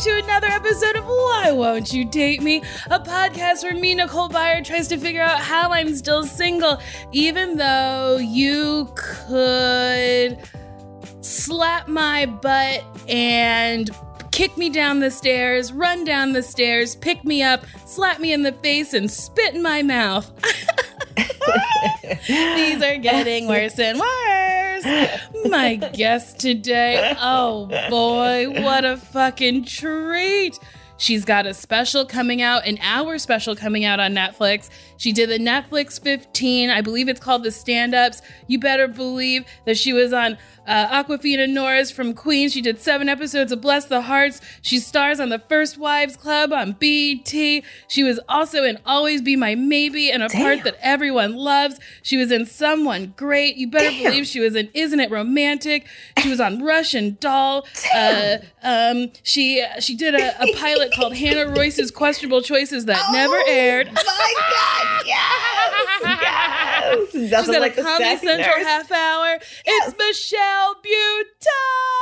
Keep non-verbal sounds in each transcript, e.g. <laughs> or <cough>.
To another episode of Why Won't You Date Me? A podcast where me, Nicole Byer, tries to figure out how I'm still single, even though you could slap my butt and kick me down the stairs, run down the stairs, pick me up, slap me in the face, and spit in my mouth. <laughs> These are getting worse and worse. My guest today, oh boy, what a fucking treat. She's got a special coming out, an hour special coming out on Netflix. She did the Netflix 15. I believe it's called The Stand Ups. You better believe that she was on uh, Awkwafina Norris from Queens. She did seven episodes of Bless the Harts. She stars on the First Wives Club on BET. She was also in Always Be My Maybe and a part that everyone loves. She was in Someone Great. You better believe she was in Isn't It Romantic? She was on Russian Doll. Uh, um, she she did a, a pilot called Hannah Royce's Questionable Choices that never aired. Oh My God, yes, yes. She's got like a Comedy Central nurse. half hour. It's Michelle Buteau.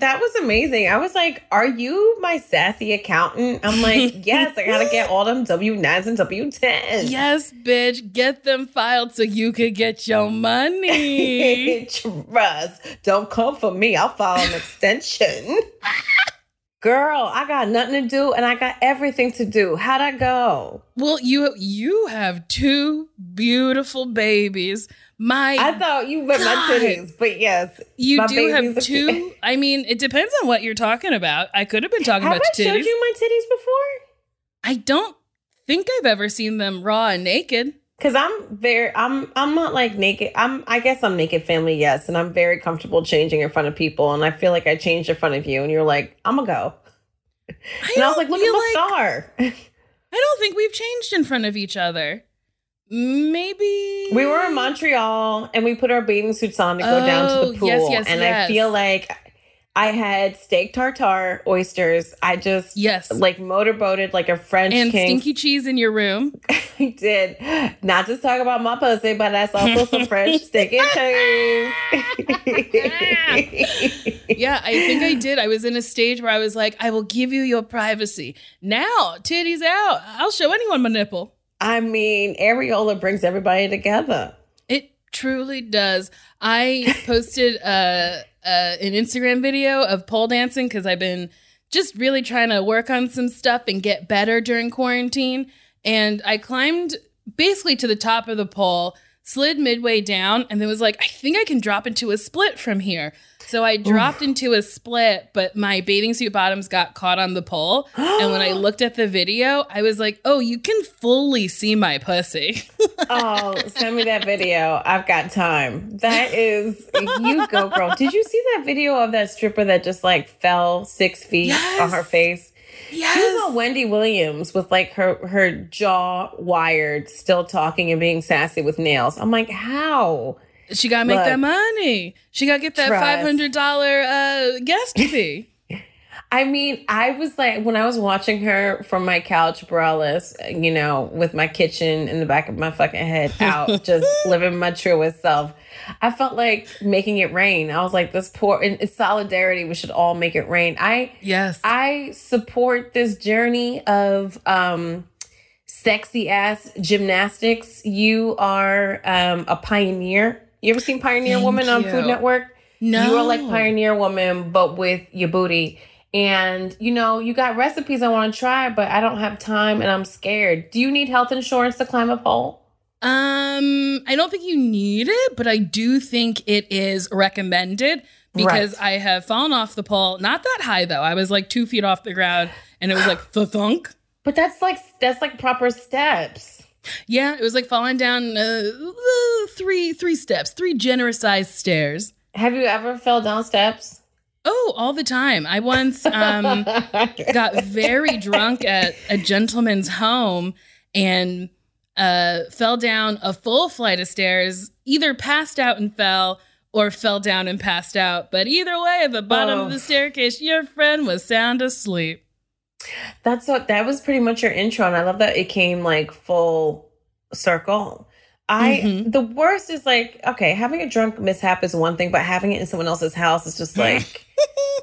That was amazing. I was like, "Are you my sassy accountant?" I'm like, <laughs> "Yes, I gotta get all them W nines and W tens." Yes, bitch, get them filed so you could get your money. <laughs> Trust. Don't come for me. I'll file an extension. <laughs> Girl, I got nothing to do and I got everything to do. How'd I go? well, you you have two beautiful babies. My I thought you meant my titties, but yes. you do have are two. I mean, it depends on what you're talking about. I could have been talking Have about I titties. showed you my titties before? I don't think I've ever seen them raw and naked. Cause I'm very, I'm, I'm not like naked. I'm, I guess I'm naked family, yes, and I'm very comfortable changing in front of people. And I feel like I changed in front of you, and you're like, I'm gonna go. I And I was like, look at my like- star. I don't think we've changed in front of each other. Maybe we were in Montreal, and we put our bathing suits on to go down to Oh, the pool. yes, yes, and yes. I feel like I had steak tartare, oysters. I just Yes. like motorboated like a French and king. stinky cheese in your room. <laughs> I did not just talk about my pussy, but that's also some <laughs> French stinky cheese. <laughs> Yeah, I think I did. I was in a stage where I was like, I will give you your privacy. Now, titties out. I'll show anyone my nipple. I mean, areola brings everybody together. It truly does. I posted uh, uh, an Instagram video of pole dancing because I've been just really trying to work on some stuff and get better during quarantine. And I climbed basically to the top of the pole, slid midway down, and then was like, I think I can drop into a split from here. So I dropped into a split, but my bathing suit bottoms got caught on the pole. and when I <gasps> looked at the video, I was like, oh, you can fully see my pussy. <laughs> oh, send me that video. I've got time. That is, you go, girl. Did you see that video of that stripper that just like fell six feet Yes. on her face? yes. She was on Wendy Williams with like her her jaw wired, still talking and being sassy with nails. I'm like, how? She got to make Look. that money. She got to get that $500 uh, guest <laughs> fee. I mean, I was like, when I was watching her from my couch, braless, you know, with my kitchen in the back of my fucking head <laughs> out, just living my truest self, I felt like making it rain. I was like, this poor, in, in solidarity, we should all make it rain. I, yes. I support this journey of um, sexy ass gymnastics. You are um, a pioneer. You ever seen Pioneer Thank Woman on. Food Network? no. You are like Pioneer Woman, but with your booty. And you know, you got recipes I want to try, but I don't have time and I'm scared. Do you need health insurance to climb a pole? Um, I don't think you need it, but I do think it is recommended because Right. I have fallen off the pole. Not that high though. I was like two feet off the ground, and it was like the thunk. But that's like that's like proper steps. Yeah, it was like falling down uh, three three steps, three generous sized stairs. Have you ever fell down steps? Oh, all the time. I once um <laughs> got very drunk at a gentleman's home and uh, fell down a full flight of stairs, either passed out and fell or fell down and passed out. But either way, at the bottom of the Oh. staircase, your friend was sound asleep. That's what that was pretty much your intro, and I love that it came like full circle. I Mhm. the worst is like okay, having a drunk mishap is one thing, but having it in someone else's house is just <laughs> like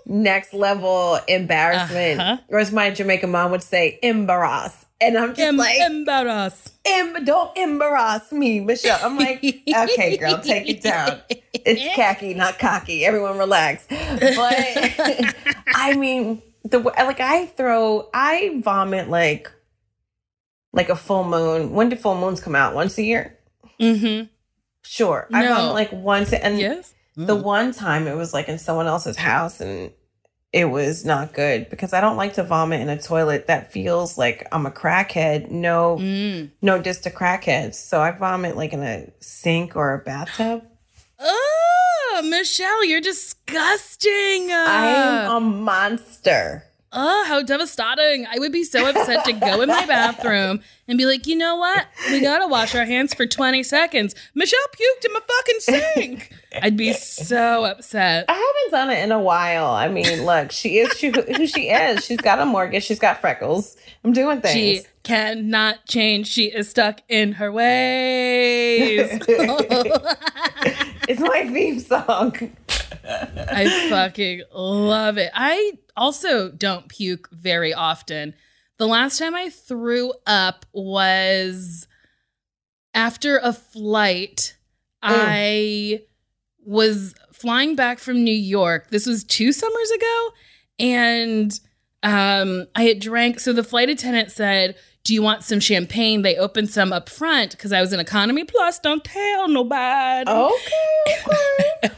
next level embarrassment, Uh-huh. or as my Jamaican mom would say, embarrass. And I'm just Em- like, embarrass. em- don't embarrass me, Michelle. I'm like, okay, girl, take it down. It's <laughs> khaki, not cocky. Everyone relax. But <laughs> I mean, the like I throw, I vomit like like a full moon. When do full moons come out? Once a year? Mm-hmm. Sure. I No. vomit like once, and Yes. the one time it was like in someone else's house, and it was not good because I don't like to vomit in a toilet that feels like I'm a crackhead. No, Mm. no, just to crackheads. So I vomit like in a sink or a bathtub. Michelle, you're disgusting. Uh, I'm a monster. Oh, how devastating. I would be so upset to go in my bathroom and be like, you know what? We gotta wash our hands for 20 seconds. Michelle puked in my fucking sink. I'd be so upset. I haven't done it in a while. I mean, look, she is she, who she is. She's got a mortgage. She's got freckles. I'm doing things. She cannot change. She is stuck in her ways. <laughs> <laughs> it's my theme song. I fucking love it. I also don't puke very often. The last time I threw up was after a flight. Oh. I was flying back from New York. This was two summers ago. And um, I had drank. So the flight attendant said, Do you want some champagne? They opened some up front because I was in economy plus. Don't tell nobody. Okay, okay.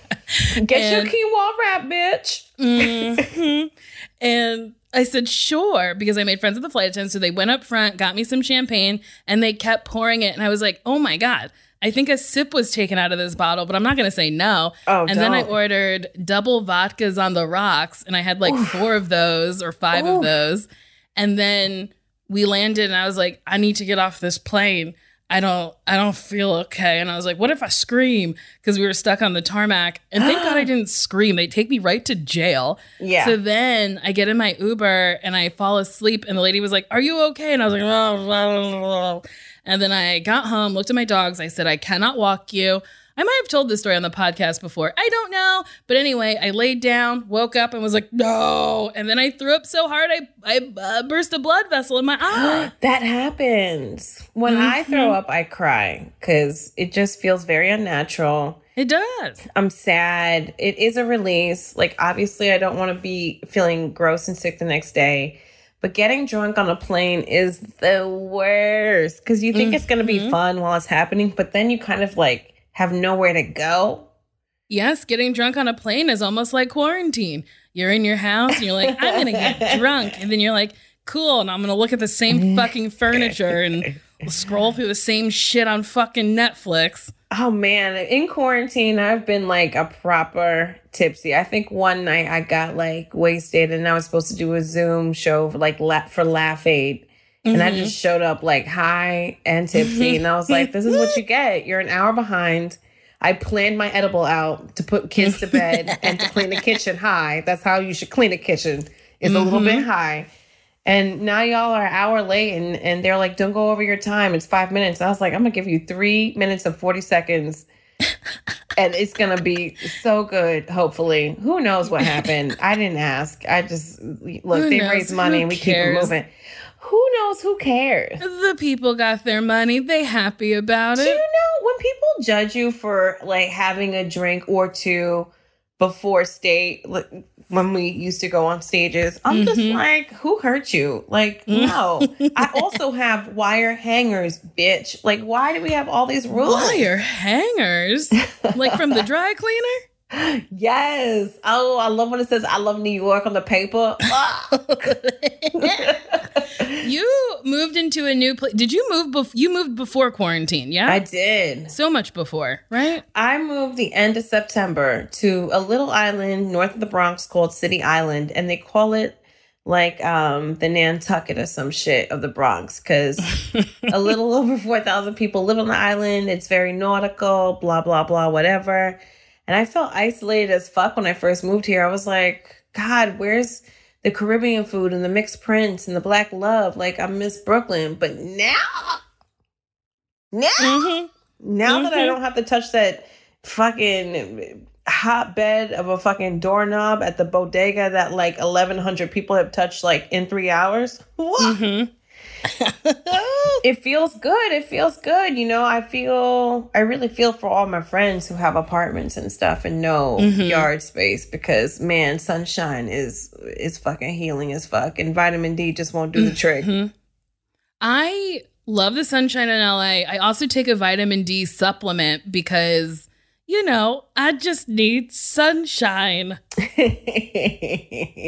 <laughs> Get And- your quinoa wrap, bitch. Mhm. And I said, sure, because I made friends with the flight attendant. So they went up front, got me some champagne, and they kept pouring it. And I was like, oh my God, I think a sip was taken out of this bottle, but I'm not going to say no. Oh, and then I ordered double vodkas on the rocks, and I had like four of those or five of those. And then we landed, and I was like, I need to get off this plane. I don't, I don't feel okay. And I was like, what if I scream? Because we were stuck on the tarmac. And thank God I <gasps> didn't scream. They take me right to jail. Yeah. So then I get in my Uber and I fall asleep, and the lady was like, "Are you okay?" And I was like, "Oh, blah, blah, blah." And then I got home, looked at my dogs. I said, "I cannot walk you." I might have told this story on the podcast before. I don't know, but anyway, I laid down, woke up, and was like, "No!" And then I threw up so hard, I I uh, burst a blood vessel in my <gasps> eye. that happens. When I throw up, I cry because it just feels very unnatural. It does. I'm sad. It is a release. Like, obviously, I don't want to be feeling gross and sick the next day. But getting drunk on a plane is the worst because you think it's going to be mm-hmm. fun while it's happening, but then you kind of like have nowhere to go. Yes, getting drunk on a plane is almost like quarantine. You're in your house and you're like, I'm going to get <laughs> drunk. And then you're like, cool. And I'm going to look at the same fucking <laughs> furniture and scroll through the same shit on fucking Netflix. Oh man, in quarantine, I've been like a proper tipsy. I think one night I got like wasted and I was supposed to do a Zoom show for like la- for Laugh Aid. And I Mhm. just showed up like high and tipsy. And I was like, this is what you get. You're an hour behind. I planned my edible out to put kids to bed and to clean the kitchen <laughs> high. That's how you should clean a kitchen, is a little bit high. And now y'all are an hour late and, and they're like, don't go over your time. It's five minutes. I was like, I'm going to give you three minutes and 40 seconds. <laughs> and it's going to be so good, hopefully. Who knows what happened? I didn't ask. I just, look, Who they knows? raised money Who and we keep it moving. Who knows? Who cares? The people got their money. They happy about it. Do you know when people judge you for like having a drink or two before state, like, when we used to go on stages, I'm just Mhm. like, who hurt you? Like, no. I also have wire hangers, bitch. Like, why do we have all these rules? Wire hangers? like from the dry cleaner? Yes. Oh, I love when it says "I love New York" on the paper. <laughs> You moved into a new place. Did you move before you moved before quarantine, yeah? I did. so much before, right? I moved the end of September to a little island north of the Bronx called City Island, and they call it like um the Nantucket or some shit of the Bronx because <laughs> a little over 4,000 people live on the island. It's very nautical, blah, blah, blah, whatever. And I felt isolated as fuck when I first moved here. I was like, God, where's the Caribbean food and the mixed prints and the black love? Like, I miss Brooklyn. But now, now, Mm-hmm. now that I Mhm. don't have to touch that fucking hotbed of a fucking doorknob at the bodega that like 1100 people have touched like in three hours what? Mm-hmm. <laughs> it feels good it feels good you know i feel i really feel for all my friends who have apartments and stuff and no Mhm. yard space because man sunshine is is fucking healing as fuck and vitamin d just won't do the trick Mhm. I love the sunshine in LA. I also take a vitamin D supplement because, you know, I just need sunshine. <laughs>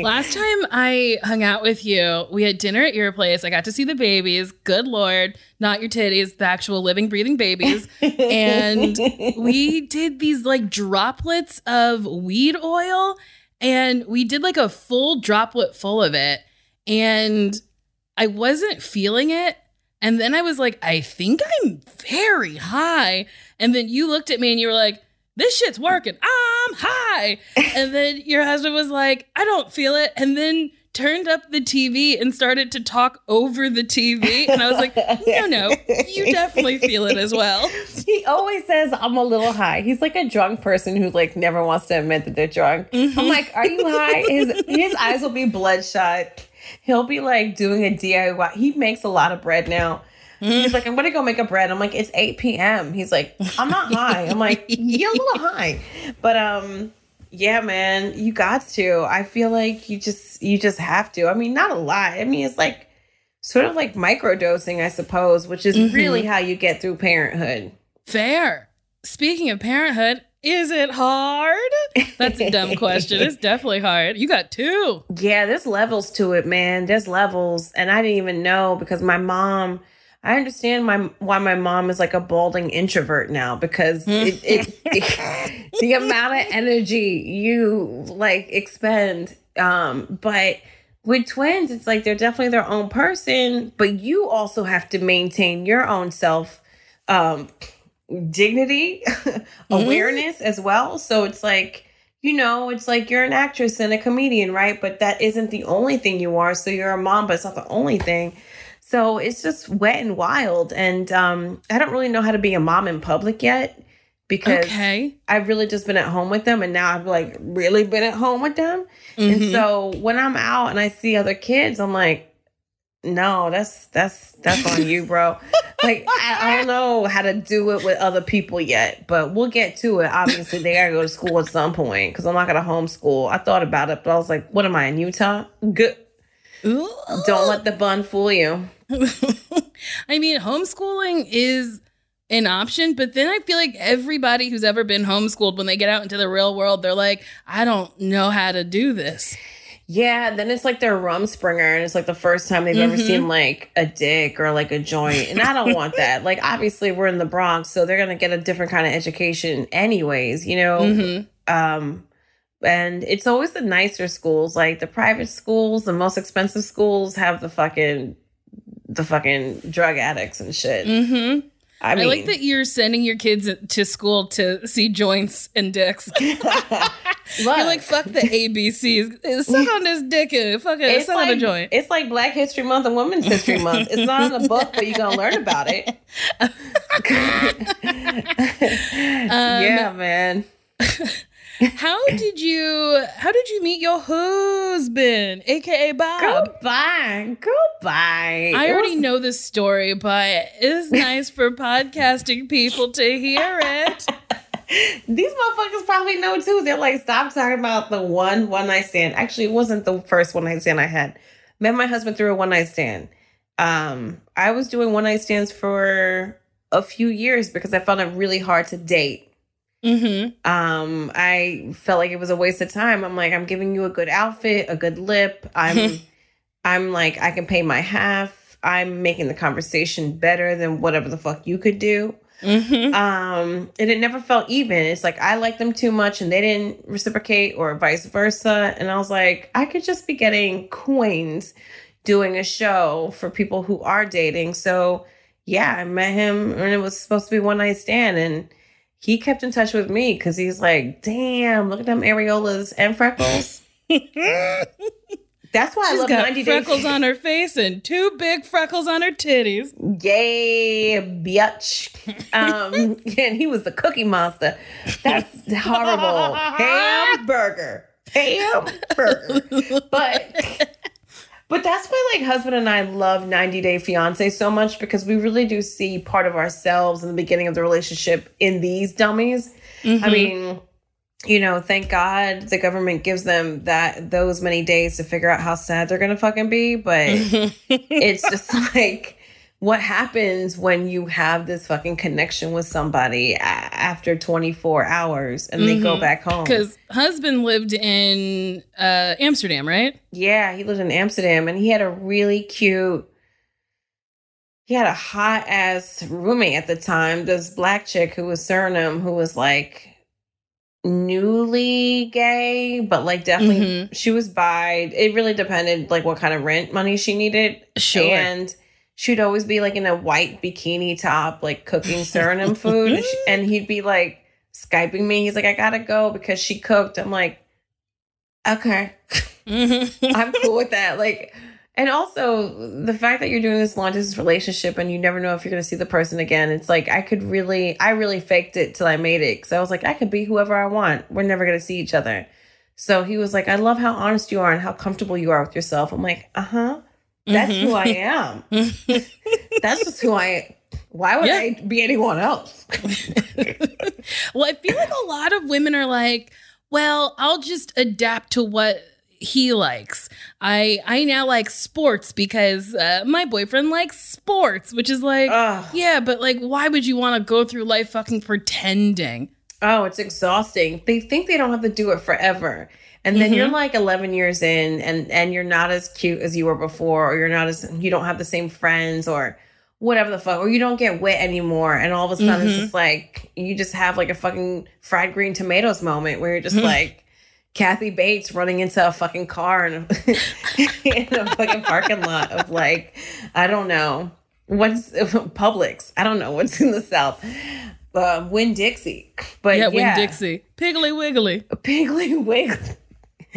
Last time I hung out with you, we had dinner at your place. I got to see the babies. Good Lord, not your titties, the actual living, breathing babies. and we did these like droplets of weed oil and we did like a full droplet full of it and i wasn't feeling it and then i was like i think i'm very high and then you looked at me and you were like this shit's working. I'm high. And then your husband was like i don't feel it. And then turned up the tv and started to talk over the tv and i was like no no you definitely feel it as well. He always says i'm a little high. He's like a drunk person who like never wants to admit that they're drunk. I'm Mhm. like are you high? His his eyes will be bloodshot. He'll be like doing a diy he makes a lot of bread now He's like, I'm gonna go make a bread. I'm like, it's 8 p.m. He's like, I'm not high. I'm like, <laughs> you're a little high. But um, yeah, man, you got to. I feel like you just you just have to. I mean, not a lot. I mean, it's like sort of like microdosing, I suppose, which is Mhm. really how you get through parenthood. Fair. Speaking of parenthood, is it hard? That's a dumb question. It's <laughs> definitely hard. You got two. Yeah, there's levels to it, man. There's levels, and I didn't even know because my mom. I understand my why my mom is like a balding introvert now because it, it, <laughs> the amount of energy you like expend. Um, but with twins, it's like they're definitely their own person, but you also have to maintain your own self um, dignity, <laughs> awareness as well. So it's like you know, it's like you're an actress and a comedian, right? But that isn't the only thing you are. So you're a mom, but it's not the only thing. So it's just wet and wild. And um, I don't really know how to be a mom in public yet because Okay. I've really just been at home with them. And now I've like really been at home with them. And Mhm. so when I'm out and I see other kids, I'm like, no, that's that's that's on you, bro. <laughs> like I, I, don't know how to do it with other people yet, but we'll get to it. Obviously, they gotta go to school at some point because I'm not gonna homeschool. I thought about it, but I was like, what am I in Utah? Good. Ooh. Don't let the bun fool you. <laughs> I mean, homeschooling is an option, but then I feel like everybody who's ever been homeschooled, when they get out into the real world, they're like, I don't know how to do this. Yeah, then it's like their Rumspringa, and it's like the first time they've mm-hmm. ever seen like a dick or like a joint. And I don't want that. Like, obviously, we're in the Bronx, so they're gonna get a different kind of education, anyways, you know? Mm-hmm. Um, and it's always the nicer schools, like the private schools, the most expensive schools have the fucking the fucking drug addicts and shit. Mm-hmm. I, mean, I like that you're sending your kids to school to see joints and dicks. <laughs> you're like, fuck the ABCs. Suck on this dick and fuck it. Suck like, on a joint. It's like Black History Month and Women's History Month. It's not in the book, but you're gonna learn about it. <laughs> um, <laughs> yeah, man. How did you how did you meet your husband aka bob? Goodbye. Goodbye. I already know this story but it's <laughs> nice for podcasting people to hear it. <laughs> These motherfuckers probably know too. They're like stop talking about the one one night stand. Actually it wasn't the first one night stand i had. Met my husband through a one night stand. Um i was doing one night stands for a few years because i found it really hard to date Mm-hmm. Um, I felt like it was a waste of time. I'm like, I'm giving you a good outfit, a good lip. I'm, <laughs> I'm like, I can pay my half. I'm making the conversation better than whatever the fuck you could do. Mm-hmm. Um, and it never felt even. It's like I liked them too much and they didn't reciprocate, or vice versa. And I was like, I could just be getting coins doing a show for people who are dating. So yeah, I met him and it was supposed to be one night stand and he kept in touch with me because he's like, damn, look at them areolas and freckles. That's why She's I love got 90 freckles on her face and two big freckles on her titties. Yay, bitch. Um, <laughs> and he was the cookie monster. That's horrible. <laughs> Hamburger. Hamburger. But but that's why, like, husband and I love 90 Day Fiance so much because we really do see part of ourselves in the beginning of the relationship in these dummies. Mm-hmm. I mean, you know, thank God the government gives them that those many days to figure out how sad they're gonna fucking be. But <laughs> it's just like what happens when you have this fucking connection with somebody after 24 hours and mm-hmm. they go mm-hmm. back home because husband lived in uh, amsterdam right yeah he lived in amsterdam and he had a really cute he had a hot ass roommate at the time this black chick who was Suriname who was like newly gay but like definitely mm-hmm. she was bi it really depended like what kind of rent money she needed sure and she'd always be like in a white bikini top, like cooking <laughs> Suriname food. And, he'd be like Skyping me. He's like, I gotta go because she cooked. I'm like, okay. <laughs> I'm cool with that. Like, and also the fact that you're doing this long distance relationship and you never know if you're to see the person again. It's like, I could really, I really faked it till I made it. Cause I was like, I could be whoever I want. We're never to see each other. So he was like, I love how honest you are and how comfortable you are with yourself. I'm like, uh huh. That's mm-hmm. who I am. <laughs> That's just who I am. why would. I be anyone else? <laughs> well, I feel like a lot of women are like, well, I'll just adapt to what he likes. I I now like sports because uh, my boyfriend likes sports, which is like, Ugh. yeah, but like, why would you want to go through life fucking pretending? Oh, it's exhausting. They think they don't have to do it forever and then mm-hmm. you're like 11 years in and and you're not as cute as you were before or you're not as you don't have the same friends or whatever the fuck or you don't get wet anymore and all of a sudden mm-hmm. it's just like you just have like a fucking fried green tomatoes moment where you're just like Kathy Bates running into a fucking car in a, <laughs> in a fucking parking lot of like I don't know what's <laughs> Publix. I don't know what's in the south. Uh, Winn Dixie but yeah, yeah. Winn Dixie Piggly Wiggly. Piggly Wiggly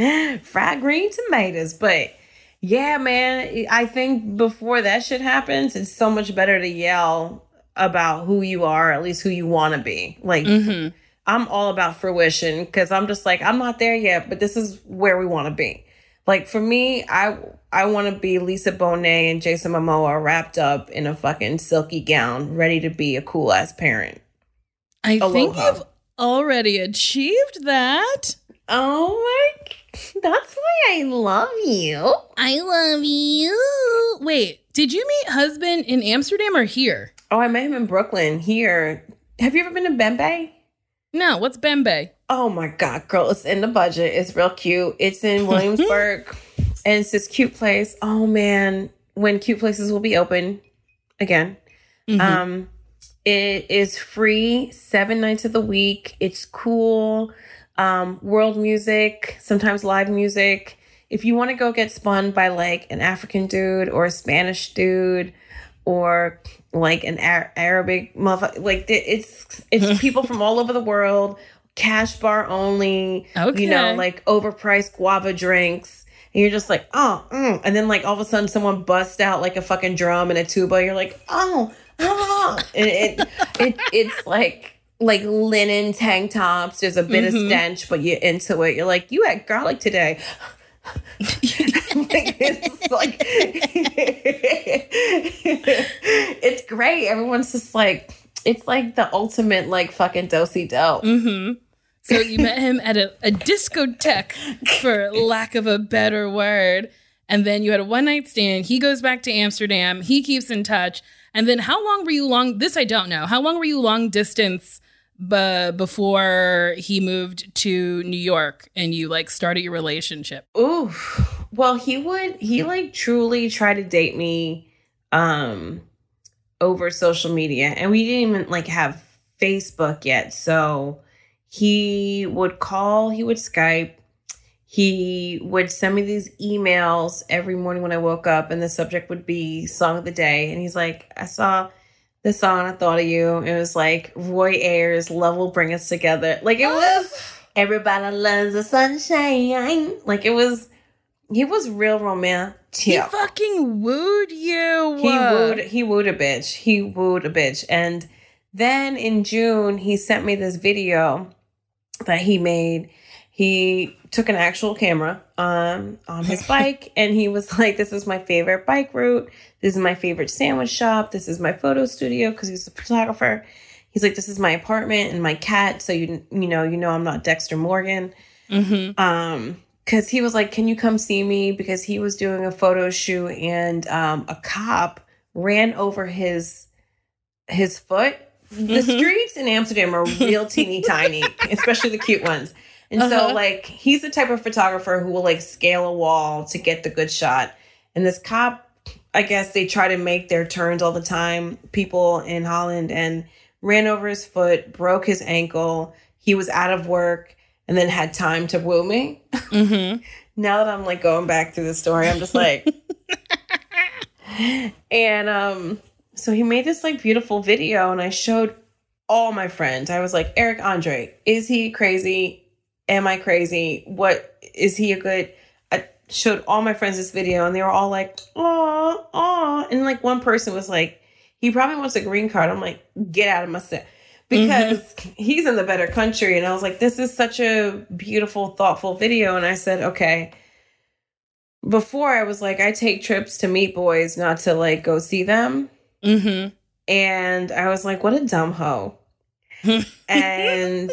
<gasps> fried green tomatoes. But yeah, man, I think before that shit happens, it's so much better to yell about who you are, at least who you want to be. Like, mm-hmm. I'm all about fruition because I'm just like, I'm not there yet, but this is where we want to be. Like for me, I I want to be Lisa Bonet and Jason Momoa wrapped up in a fucking silky gown, ready to be a cool ass parent. I think you've already achieved that. Oh my! <laughs> That's why I love you. I love you. Wait, did you meet husband in Amsterdam or here? Oh, I met him in Brooklyn. Here, have you ever been to Bembe? No, what's Bembe? Oh my god, girl, it's in the budget. It's real cute. It's in Williamsburg, <laughs> and it's this cute place. Oh man, when cute places will be open again. Mhm. Um, it is free seven nights of the week. It's cool. Um, world music, sometimes live music. If you want to go get spun by like an African dude or a Spanish dude or like an Ar- Arabic motherfucker, like it's it's <laughs> people from all over the world. Cash bar only. Okay. You know, like overpriced guava drinks. And you're just like, oh, mm. and then like all of a sudden someone busts out like a fucking drum and a tuba. You're like, oh, oh. and it, it it's like like linen tank tops. There's a bit of Mhm. stench, but you're into it. You're like, you had garlic today. <laughs> like, it's <laughs> like <laughs> it's great. Everyone's just like it's like the ultimate like fucking dosey dope. Mm-hmm. So you met him at a, a discotheque, for lack of a better word. And then you had a one night stand. He goes back to Amsterdam. He keeps in touch. And then how long were you long? This I don't know. How long were you long distance b- before he moved to New York and you like started your relationship? Ooh. Well, he would he like truly try to date me um over social media and we didn't even like have Facebook yet. So he would call, he would Skype, he would send me these emails every morning when I woke up and the subject would be song of the day and he's like, "I saw this song, I thought of you." It was like Roy Ayers, "Love Will Bring Us Together." Like it was <gasps> Everybody loves the sunshine. Like it was, he was real romantic. He fucking wooed you. He wooed, he wooed a bitch. He wooed a bitch. And then in June, he sent me this video that he made. He took an actual camera um, on his bike <laughs> and he was like, This is my favorite bike route. This is my favorite sandwich shop. This is my photo studio because he's a photographer. He's like, This is my apartment and my cat. So you you know, you know I'm not Dexter Morgan. Mm-hmm. Um, because he was like, Can you come see me? Because he was doing a photo shoot and um a cop ran over his his foot. The Mhm. streets in Amsterdam are real teeny tiny, <laughs> especially the cute ones. And Uh-huh. so like he's the type of photographer who will like scale a wall to get the good shot. And this cop, I guess they try to make their turns all the time, people in Holland, and ran over his foot, broke his ankle. He was out of work and then had time to woo me. Mm-hmm. <laughs> Now that I'm like going back through the story, I'm just like <laughs> and um so he made this like beautiful video and I showed all my friends. I was like, Eric Andre, is he crazy? Am I crazy? What is he a good I showed all my friends this video and they were all like, oh, oh. And like one person was like, he probably wants a green card. I'm like, get out of my set. Because he's in the better country. And I was like, this is such a beautiful, thoughtful video. And I said, okay. Before I was like, I take trips to meet boys, not to like go see them. Mm-hmm. And I was like, what a dumb hoe. <laughs> and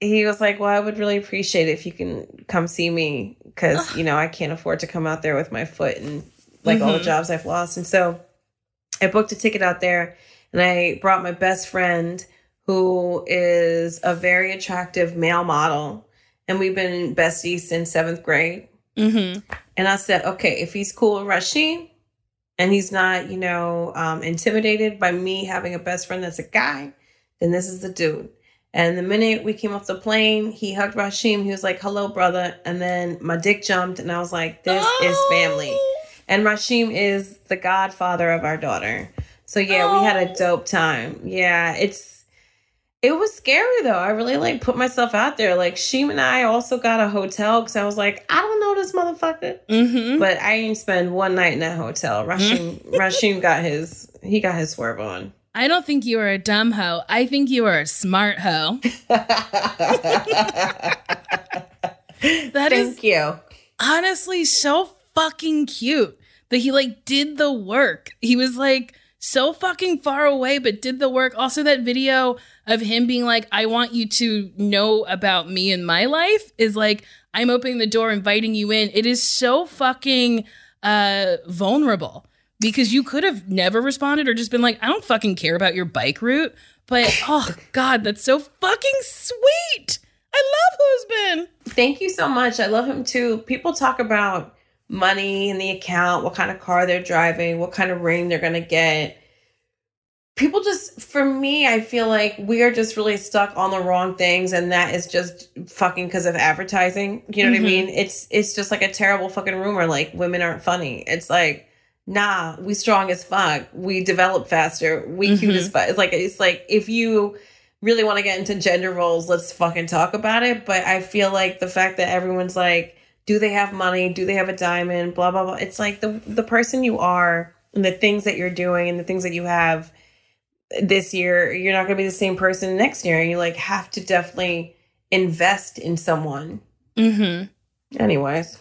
he was like, well, I would really appreciate it if you can come see me because, you know, I can't afford to come out there with my foot and like all the Mhm. jobs I've lost. And so I booked a ticket out there and I brought my best friend who is a very attractive male model. And we've been besties since seventh grade. Mm-hmm. And I said, okay, if he's cool with Rashim and he's not, you know, um, intimidated by me having a best friend that's a guy, then this is the dude. And the minute we came off the plane, he hugged Rashim. He was like, hello, brother. And then my dick jumped, and I was like, this is family. And Rashim is the godfather of our daughter. So yeah, we had a dope time. Yeah, it's it was scary though. I really like put myself out there. Like Sheem and I also got a hotel because I was like, I don't know this motherfucker. Mm-hmm. But I didn't spend one night in that hotel. Rashim <laughs> Rashim got his he got his swerve on. I don't think you are a dumb hoe. I think you are a smart hoe. <laughs> That is Thank you. honestly so fucking cute that he like did the work. He was like so fucking far away, but did the work. Also, that video of him being like, I want you to know about me and my life is like, I'm opening the door, inviting you in. It is so fucking uh vulnerable because you could have never responded or just been like, I don't fucking care about your bike route. But <laughs> oh god, that's so fucking sweet. I love Husband. Thank you so much. I love him too. People talk about money in the account, what kind of car they're driving, what kind of ring they're going to get. People just, for me, I feel like we are just really stuck on the wrong things, and that is just fucking because of advertising. You know mm-hmm. what I mm-hmm. mean? It's it's just like a terrible fucking rumor. Like women aren't funny. It's like, nah, we strong as fuck. We develop faster. We mm-hmm. cute as fuck. It's like it's like if you really want to get into gender roles, let's fucking talk about it. But I feel like the fact that everyone's like do they have money? Do they have a diamond? Blah blah blah. It's like the the person you are and the things that you're doing and the things that you have this year, you're not going to be the same person next year. You like have to definitely invest in someone. Mm-hmm. Anyways.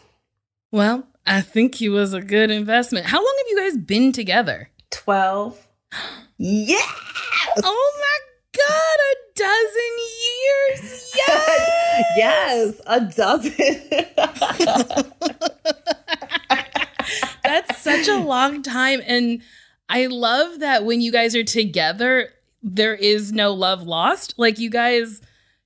Well, I think he was a good investment. How long have you guys been together? 12. yeah. Oh my god, a dozen years. Yes. <laughs> yes, a dozen. <laughs> That's such a long time. And I love that when you guys are together, there is no love lost. Like you guys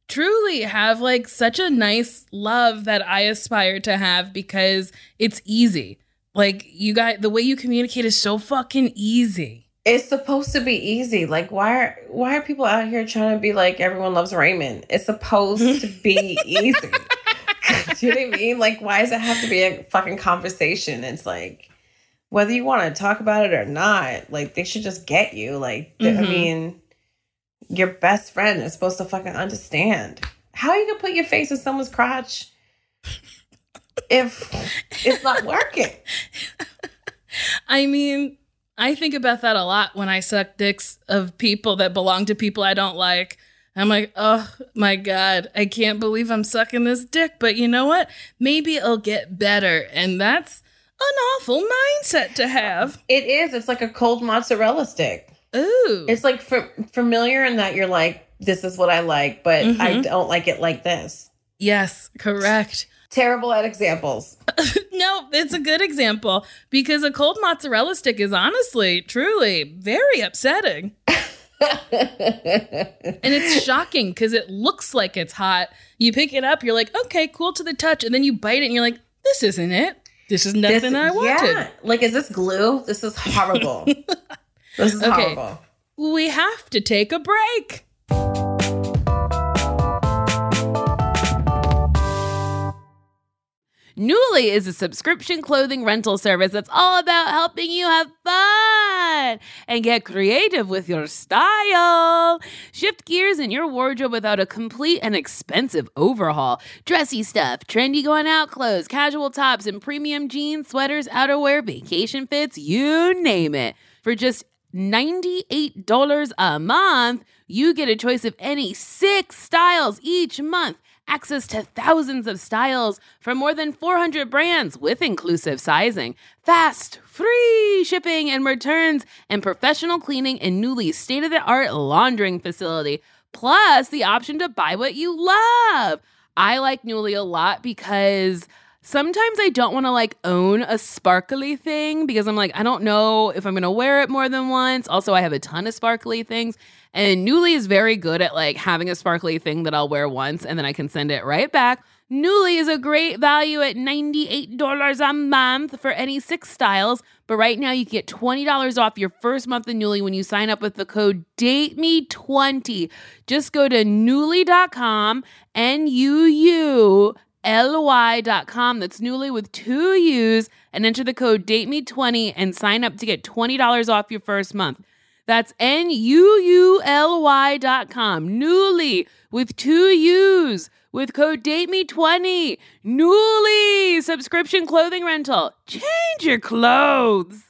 truly have like such a nice love that I aspire to have because it's easy. Like you guys the way you communicate is so fucking easy it's supposed to be easy. Like why are why are people out here trying to be like everyone loves Raymond? It's supposed to <laughs> be easy. Do <laughs> you know what I mean? Like why does it have to be a fucking conversation? It's like whether you want to talk about it or not, like they should just get you. Like mm-hmm. I mean, your best friend is supposed to fucking understand. How are you gonna put your face in someone's crotch if it's not working? <laughs> I mean, I think about that a lot when I suck dicks of people that belong to people I don't like. I'm like, oh my God, I can't believe I'm sucking this dick. But you know what? Maybe it'll get better. And that's an awful mindset to have. It is. It's like a cold mozzarella stick. Ooh. It's like f- familiar in that you're like, this is what I like, but mm-hmm. I don't like it like this. Yes, correct terrible at examples. <laughs> no, it's a good example because a cold mozzarella stick is honestly, truly very upsetting. <laughs> and it's shocking because it looks like it's hot. You pick it up, you're like, okay, cool to the touch. And then you bite it and you're like, this isn't it. This is nothing this, I wanted. Yeah. Like, is this glue? This is horrible. <laughs> this is okay. horrible. We have to take a break. Nuuly is a subscription clothing rental service that's all about helping you have fun and get creative with your style. Shift gears in your wardrobe without a complete and expensive overhaul. Dressy stuff, trendy going out clothes, casual tops, and premium jeans, sweaters, outerwear, vacation fits, you name it. For just $98 a month, you get a choice of any six styles each month access to thousands of styles from more than 400 brands with inclusive sizing, fast, free shipping and returns, and professional cleaning in Nuuly's state of the art laundering facility, plus the option to buy what you love. I like Nuuly a lot because sometimes I don't want to like own a sparkly thing because I'm like, I don't know if I'm going to wear it more than once. Also, I have a ton of sparkly things. And Nuuly is very good at like having a sparkly thing that I'll wear once and then I can send it right back. Nuuly is a great value at $98 a month for any six styles. But right now, you get $20 off your first month of Nuuly when you sign up with the code DATEME20. Just go to Nuuly.com, N U U L Y.com. That's Nuuly with two U's, and enter the code DATEME20 and sign up to get $20 off your first month. That's N U U L Y dot com. Nuuly with two U's with code DATEME20. Nuuly subscription clothing rental. Change your clothes.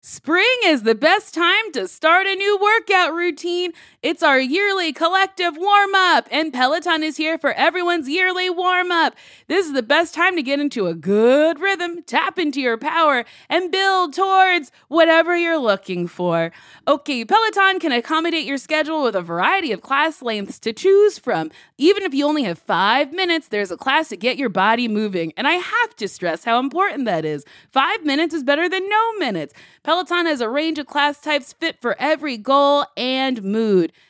Spring is the best time to start a new workout routine. It's our yearly collective warm up, and Peloton is here for everyone's yearly warm up. This is the best time to get into a good rhythm, tap into your power, and build towards whatever you're looking for. Okay, Peloton can accommodate your schedule with a variety of class lengths to choose from. Even if you only have five minutes, there's a class to get your body moving. And I have to stress how important that is. Five minutes is better than no minutes. Peloton has a range of class types fit for every goal and mood.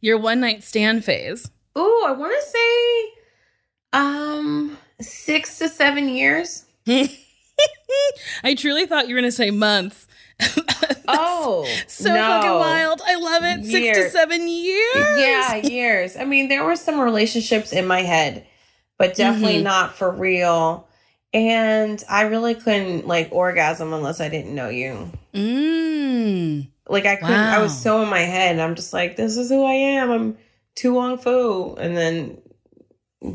Your one night stand phase. Oh, I want to say um six to seven years. <laughs> I truly thought you were going to say months. <laughs> oh, so no. fucking wild. I love it. Six to seven years. Yeah, years. I mean, there were some relationships in my head, but definitely Mhm. not for real. And I really couldn't like orgasm unless I didn't know you. Mm. Like I couldn't. I was so in my head. and I'm just like, this is who I am. I'm To Wong Foo. And then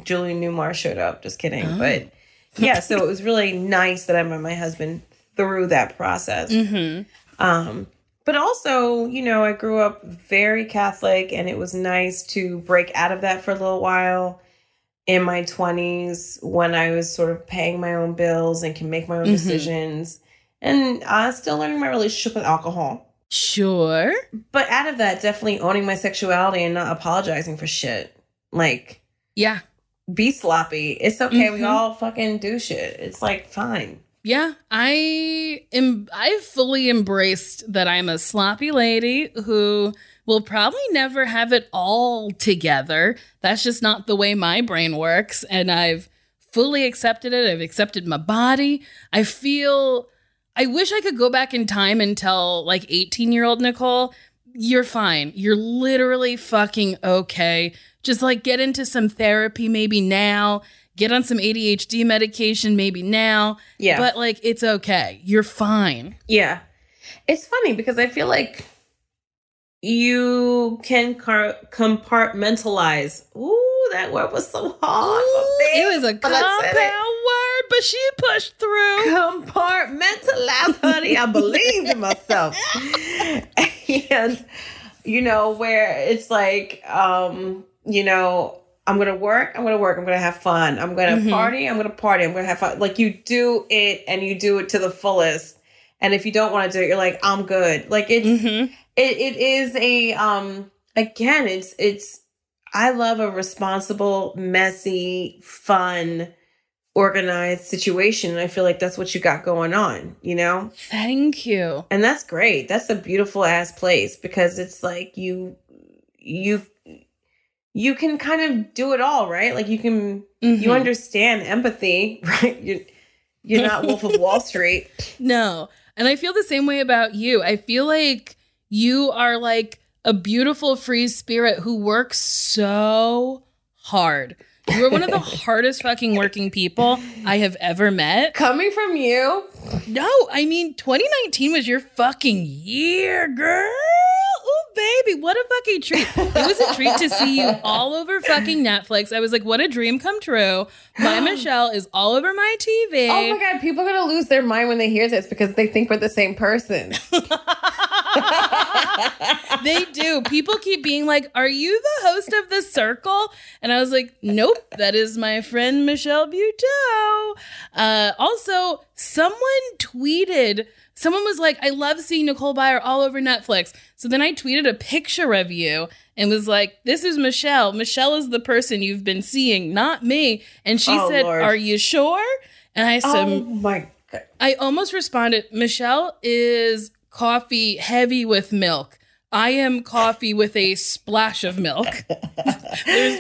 Julie Newmar showed up. Just kidding. Oh. But yeah, so it was really nice that I met my husband through that process. Mm-hmm. Um, but also, you know, I grew up very Catholic and it was nice to break out of that for a little while in my 20s when I was sort of paying my own bills and can make my own Mhm. decisions. And I uh, still learning my relationship with alcohol. Sure. But out of that, definitely owning my sexuality and not apologizing for shit. Like, Yeah. be sloppy. It's okay. We Mhm. all fucking do shit. It's like fine. Yeah, I am. I've fully embraced that I'm a sloppy lady who will probably never have it all together. That's just not the way my brain works, and I've fully accepted it. I've accepted my body. I feel. I wish I could go back in time and tell like 18 year old Nicole, you're fine. You're literally fucking okay. Just like get into some therapy maybe now. Get on some ADHD medication maybe now. Yeah. But like it's okay. You're fine. Yeah. It's funny because I feel like you can car- compartmentalize. Ooh, that word was so hard. it was a compound said it. word, but she pushed through. Compartmentalize, honey. I believed in myself. and, you know, where it's like, um, you know, I'm gonna work, I'm gonna work, I'm gonna have fun, I'm gonna Mhm. party, I'm gonna party, I'm gonna have fun. Like you do it and you do it to the fullest. And if you don't want to do it, you're like, I'm good. Like it's Mm-hmm. it, it is a um again it's it's i love a responsible messy fun organized situation and i feel like that's what you got going on you know Thank you. and that's great that's a beautiful ass place because it's like you you you can kind of do it all right like you can you Mhm. understand empathy <laughs> right you you're not wolf of wall street <laughs> No. And I feel the same way about you. I feel like you are like a beautiful free spirit who works so hard. You are one of the <laughs> hardest fucking working people I have ever met. coming from you No, I mean 2019 was your fucking year, girl. Oh baby, what a fucking treat. It was a treat to see you <laughs> all over fucking Netflix. I was like, what a dream come true. My <gasps> Michelle is all over my TV. Oh my god, people are gonna lose their mind when they hear this because they think we're the same person. <laughs> <laughs> they do. People keep being like, Are you the host of The Circle? And I was like, Nope, that is my friend Michelle Buteau. Uh, also, someone tweeted, someone was like, I love seeing Nicole Byer all over Netflix. So then I tweeted a picture of you and was like, This is Michelle. Michelle is the person you've been seeing, not me. And she Oh, said, Lord. Are you sure? And I said, oh my god. I almost responded, Michelle is coffee heavy with milk. I am coffee with a splash of milk.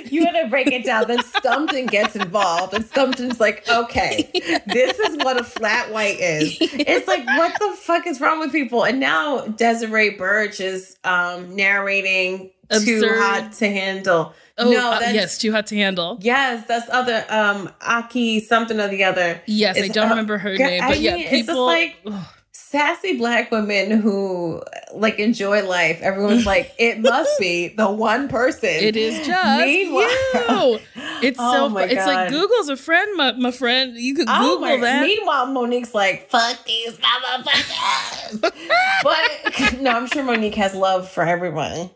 You had to break it down. Then Stumptown gets involved, and Stumptown's like, "Okay, this is what a flat white is." It's like, what the fuck is wrong with people? And now Desiree Burch is um, narrating "Too Hot to Handle." Oh, no, uh, yes, too hot to handle. yes, that's other um, Aki something or the other. Yes, I don't uh, remember her name, I but yeah, mean, it's just people. like- Ugh. Sassy black women who like enjoy life. Everyone's like, <laughs> it must be the one person. it is just Meanwhile- you. <laughs> It's Oh so. it's like Google's a friend, my, my friend. You could Oh Google my- that. Meanwhile, Monique's like, fuck these motherfuckers. <laughs> but no, I'm sure Monique has love for everyone.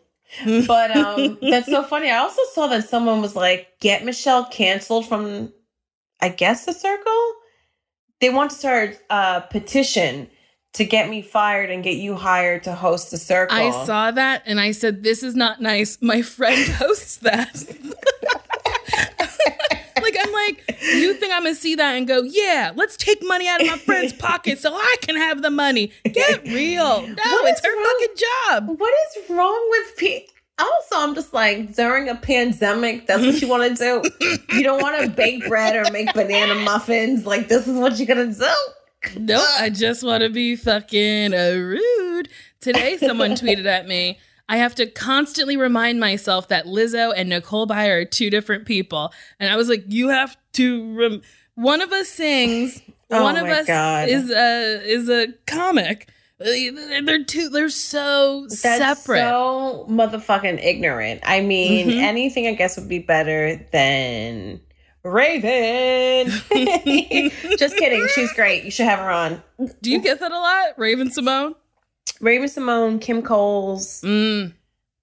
But um that's so funny. I also saw that someone was like, get Michelle canceled from I guess the circle. They want to start a petition to get me fired and get you hired to host the circle. I saw that and I said, "This is not nice." My friend <laughs> hosts that. <laughs> like I'm like, you think I'm gonna see that and go, "Yeah, let's take money out of my friend's <laughs> pocket so I can have the money." Get real. No, it's her wrong- fucking job. What is wrong with people? Also, I'm just like during a pandemic, that's what you want to do. you don't want to bake bread or make banana muffins. Like this is what you're gonna do. Nope, I just want to be fucking rude. Today, someone <laughs> tweeted at me. I have to constantly remind myself that Lizzo and Nicole Byer are two different people, and I was like, "You have to." Rem- one of us sings. <laughs> Oh one of us God. is a is a comic. They're two. They're so That's separate. so motherfucking ignorant. I mean, Mhm. anything I guess would be better than Raven. <laughs> <laughs> just kidding. She's great. You should have her on. Do you get that a lot, Raven-Symoné? Raven Simone, Kim Coles, Mm.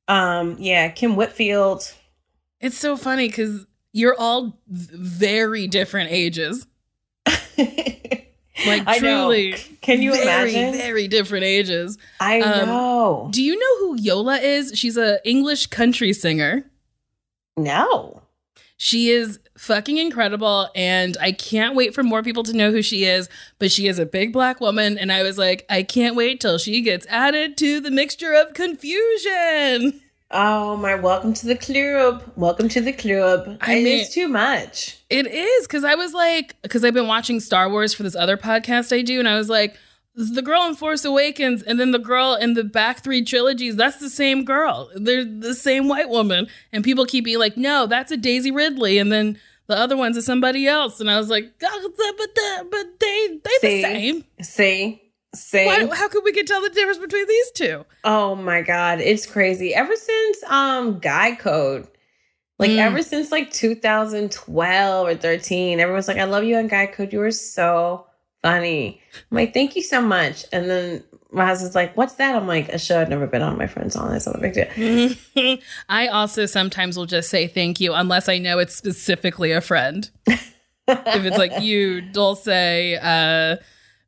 um, yeah, Kym Whitley. It's so funny because you're all very different ages. <laughs> Like I know. truly. Can you very, imagine? Very different ages. I Um, know. Do you know who Yola is? She's a English country singer. no. She is fucking incredible, and I can't wait for more people to know who she is. But she is a big black woman, and I was like, I can't wait till she gets added to the mixture of confusion. Oh my! Welcome to the club. Welcome to the club. I mean- is too much. It is because I was like, because I've been watching Star Wars for this other podcast I do, and I was like, the girl in Force Awakens and then the girl in the back three trilogies, that's the same girl. They're the same white woman. And people keep being like, no, that's a Daisy Ridley. And then the other one's a somebody else. And I was like, oh, but, the, but they, they See? the same. See, see. Why, how could we can tell the difference between these two? Oh my god, it's crazy. Ever since um Guy Code, like Mm. ever since like 2012 or 13, everyone's like, "I love you on Guy Code. You were so funny." I'm like, "Thank you so much." And then my husband's like, "What's that?" I'm like, "A show I've never been on. My friends on. It's not a big deal." <laughs> I also sometimes will just say thank you unless I know it's specifically a friend. <laughs> if it's like you, Dulce, uh,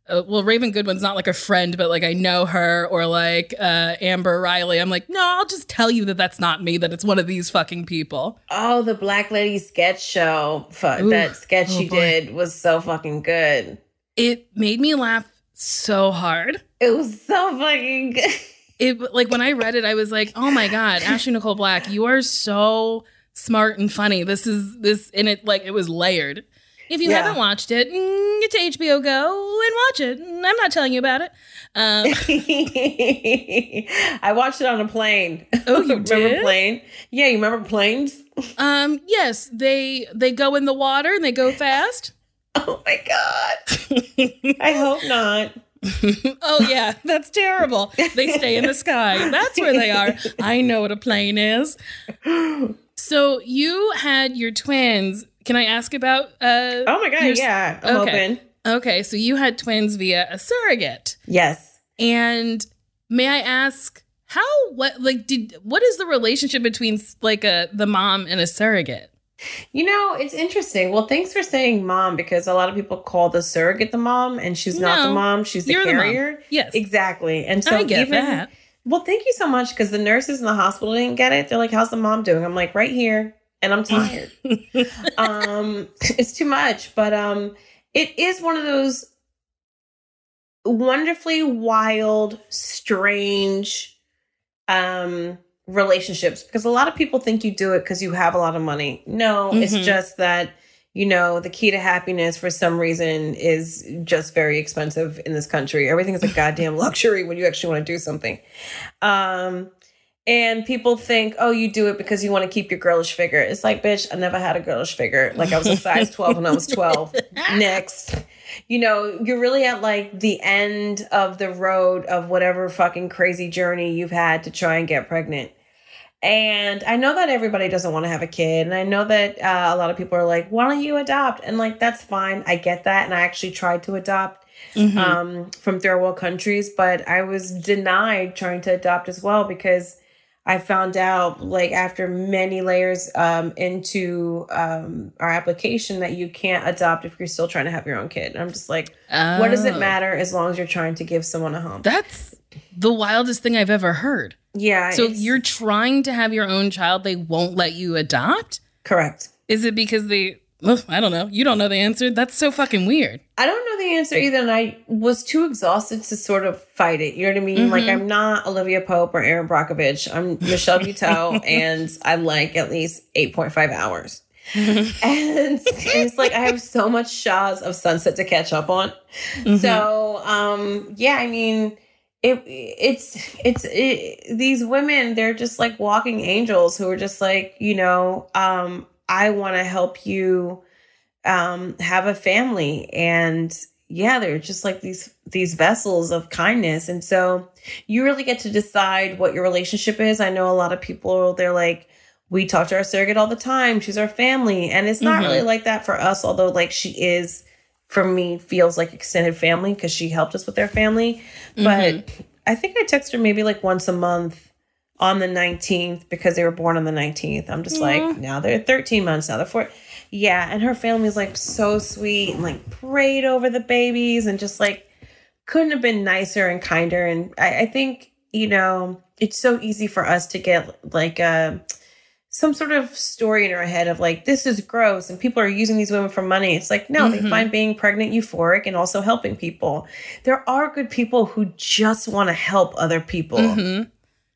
uh, well, Raven Goodwin's not like a friend, but like I know her, or like uh, Amber Riley. I'm like, no, I'll just tell you that that's not me. That it's one of these fucking people. Oh, the Black Lady sketch show. Fu- that sketch Oh, she boy. did was so fucking good. It made me laugh so hard. It was so fucking good. It like when I read it, I was like, oh my god, Ashley Nicole Black, you are so smart and funny. This is this, and it like it was layered. If you Yeah. haven't watched it, mm, get to HBO Go and watch it. I'm not telling you about it. Um, <laughs> I watched it on a plane. Oh, you <laughs> remember did? plane? Yeah, you remember planes? um, yes, they they go in the water and they go fast. <laughs> Oh my god! I hope not. oh yeah, that's terrible. They stay in the sky. That's where they are. I know what a plane is. So you had your twins. Can I ask about? Uh, Oh my god! You're yeah, I'm okay. open. okay, so you had twins via a surrogate, Yes. and may I ask how? What like did? What is the relationship between like a the mom and a surrogate? You know, it's interesting. Well, thanks for saying mom because a lot of people call the surrogate the mom, and she's not the mom. She's the You're the carrier. Yes, Exactly. And so I get even that. well, thank you so much because the nurses in the hospital didn't get it. They're like, "How's the mom doing?" I'm like, "Right here," and I'm tired. <laughs> um, <laughs> it's too much, but um, it is one of those wonderfully wild, strange um relationships because a lot of people think you do it because you have a lot of money. No, it's Mhm. just that you know the key to happiness for some reason is just very expensive in this country. Everything is a <laughs> goddamn luxury when you actually want to do something. Um and people think, oh, you do it because you want to keep your girlish figure. It's like, bitch, I never had a girlish figure. Like I was a size 12 when I was 12. <laughs> Next. You know, you're really at like the end of the road of whatever fucking crazy journey you've had to try and get pregnant. And I know that everybody doesn't want to have a kid. And I know that uh, a lot of people are like, why don't you adopt? And like, that's fine. I get that. And I actually tried to adopt Mhm. um, from third world countries, but I was denied trying to adopt as well because I found out, like after many layers um, into um, our application, that you can't adopt if you're still trying to have your own kid. And I'm just like, what does it Oh. matter as long as you're trying to give someone a home? That's the wildest thing I've ever heard. Yeah. So it's- you're trying to have your own child, they won't let you adopt? correct. Is it because they I don't know. You don't know the answer. That's so fucking weird. I don't know the answer either, and I was too exhausted to sort of fight it. You know what I mean? Like Mhm. I'm not Olivia Pope or Erin Brockovich. I'm Michelle <laughs> Buteau, and I like at least eight point five hours. <laughs> and it's like I have so much Shahs of Sunset to catch up on. Mhm. So, um, yeah, I mean, it it's it's it, these women. They're just like walking angels who are just like you know, um, I want to help you um, have a family, and yeah, they're just like these these vessels of kindness, and so you really get to decide what your relationship is. I know a lot of people they're like. We talk to our surrogate all the time. She's our family. And it's not Mhm. really like that for us, although like she is for me feels like extended family because she helped us with their family. But Mhm. I think I text her maybe like once a month on the 19th because they were born on the 19th. I'm just Aw. like, now they're 13 months, now they're four. Yeah, and her family is like so sweet and like prayed over the babies and just like couldn't have been nicer and kinder. And I, I think, you know, it's so easy for us to get like a some sort of story in our head of like this is gross and people are using these women for money. It's like no mm-hmm. they find being pregnant euphoric and also helping people. There are good people who just want to help other people. Mm-hmm.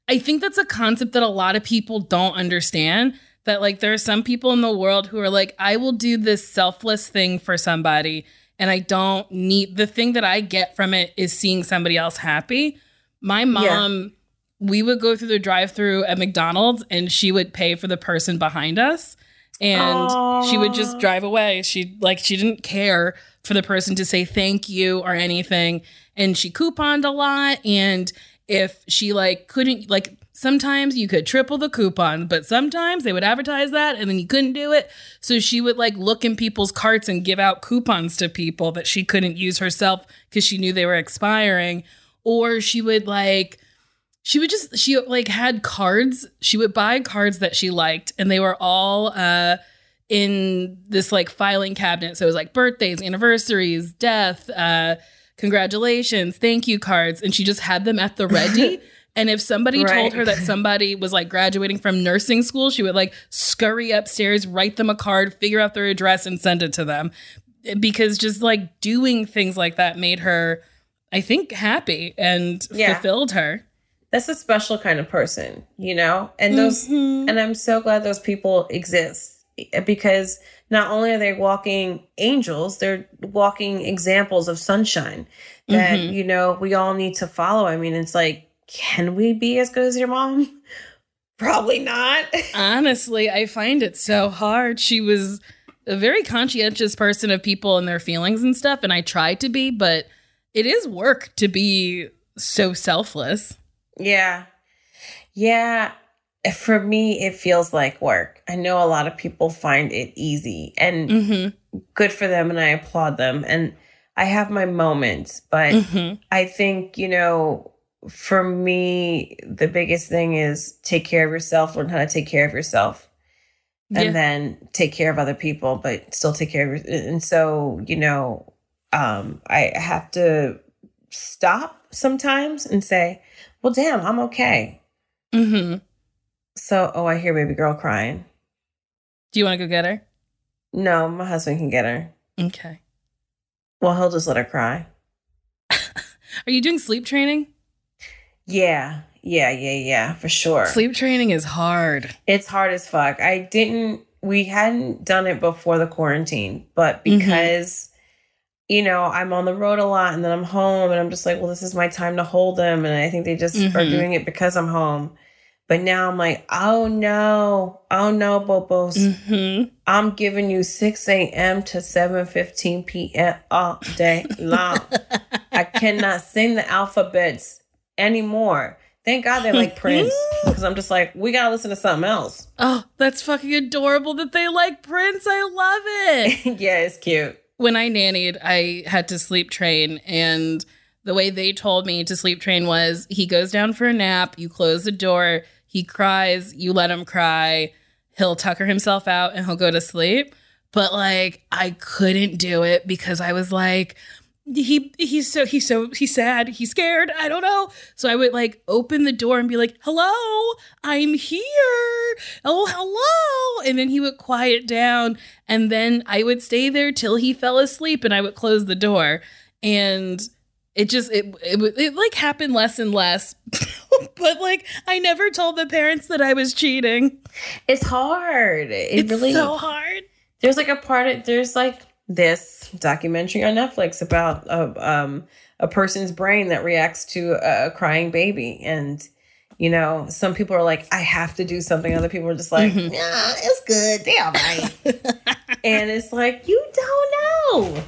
i think that's a concept that a lot of people don't understand that like there are some people in the world who are like i will do this selfless thing for somebody and i don't need the thing that i get from it is seeing somebody else happy. My mom yeah we would go through the drive through at McDonald's and she would pay for the person behind us. And Aww. she would just drive away. She like she didn't care for the person to say thank you or anything. And she couponed a lot. And if she like couldn't like sometimes you could triple the coupon but sometimes they would advertise that and then you couldn't do it. So she would like look in people's carts and give out coupons to people that she couldn't use herself because she knew they were expiring. Or she would like she would just she like had cards. She would buy cards that she liked and they were all uh in this like filing cabinet. So it was like birthdays anniversaries death uh congratulations thank you cards. And she just had them at the ready. <laughs> And if somebody right. told her that somebody was like graduating from nursing school she would like scurry upstairs write them a card figure out their address and send it to them. Because just like doing things like that made her i think happy and yeah. fulfilled her that's a special kind of person, you know? And those mm-hmm. and I'm so glad those people exist because not only are they walking angels, they're walking examples of sunshine that, mm-hmm. you know, we all need to follow. I mean, it's like, can we be as good as your mom? <laughs> Probably not. <laughs> Honestly, I find it so hard. She was a very conscientious person of people and their feelings and stuff, and I try to be, but it is work to be so selfless. Yeah. Yeah. For me, it feels like work. I know a lot of people find it easy and mm-hmm. good for them, and I applaud them. And I have my moments, but mm-hmm. I think, you know, for me, the biggest thing is take care of yourself, learn how to take care of yourself, and yeah. then take care of other people, but still take care of. And so, you know, um, I have to stop sometimes and say, well, damn, I'm okay. Mm-hmm. So, oh, I hear baby girl crying. Do you want to go get her? No, my husband can get her. Okay. Well, he'll just let her cry. <laughs> Are you doing sleep training? Yeah, yeah, yeah, yeah, for sure. Sleep training is hard. It's hard as fuck. I didn't, we hadn't done it before the quarantine, but mm-hmm. because you know, I'm on the road a lot and then I'm home and I'm just like, well, this is my time to hold them. And I think they just mm-hmm. are doing it because I'm home. But now I'm like, oh no, oh no, Bobos. Mm-hmm. I'm giving you 6 a.m. to 7 15 p.m. all day long. I cannot sing the alphabets anymore. Thank God they like Prince <laughs> because I'm just like, we gotta listen to something else. Oh, that's fucking adorable that they like Prince. I love it. <laughs> yeah, it's cute when I nannied, I had to sleep train and the way they told me to sleep train was he goes down for a nap, you close the door, he cries, you let him cry, he'll tucker himself out and he'll go to sleep. But like I couldn't do it because I was like, he he's so he's so he's sad he's scared i don't know. So i would like open the door and be like hello i'm here. Oh hello. And then he would quiet down and then i would stay there till he fell asleep and i would close the door. And it just it it, it like happened less and less. <laughs> But like i never told the parents that i was cheating. It's hard. It it's really so hard. There's like a part of there's like this documentary on Netflix about a, um, a person's brain that reacts to a crying baby. And, you know, some people are like, I have to do something. Other people are just like, mm-hmm. yeah, it's good. They all right. <laughs> and it's like, you don't know.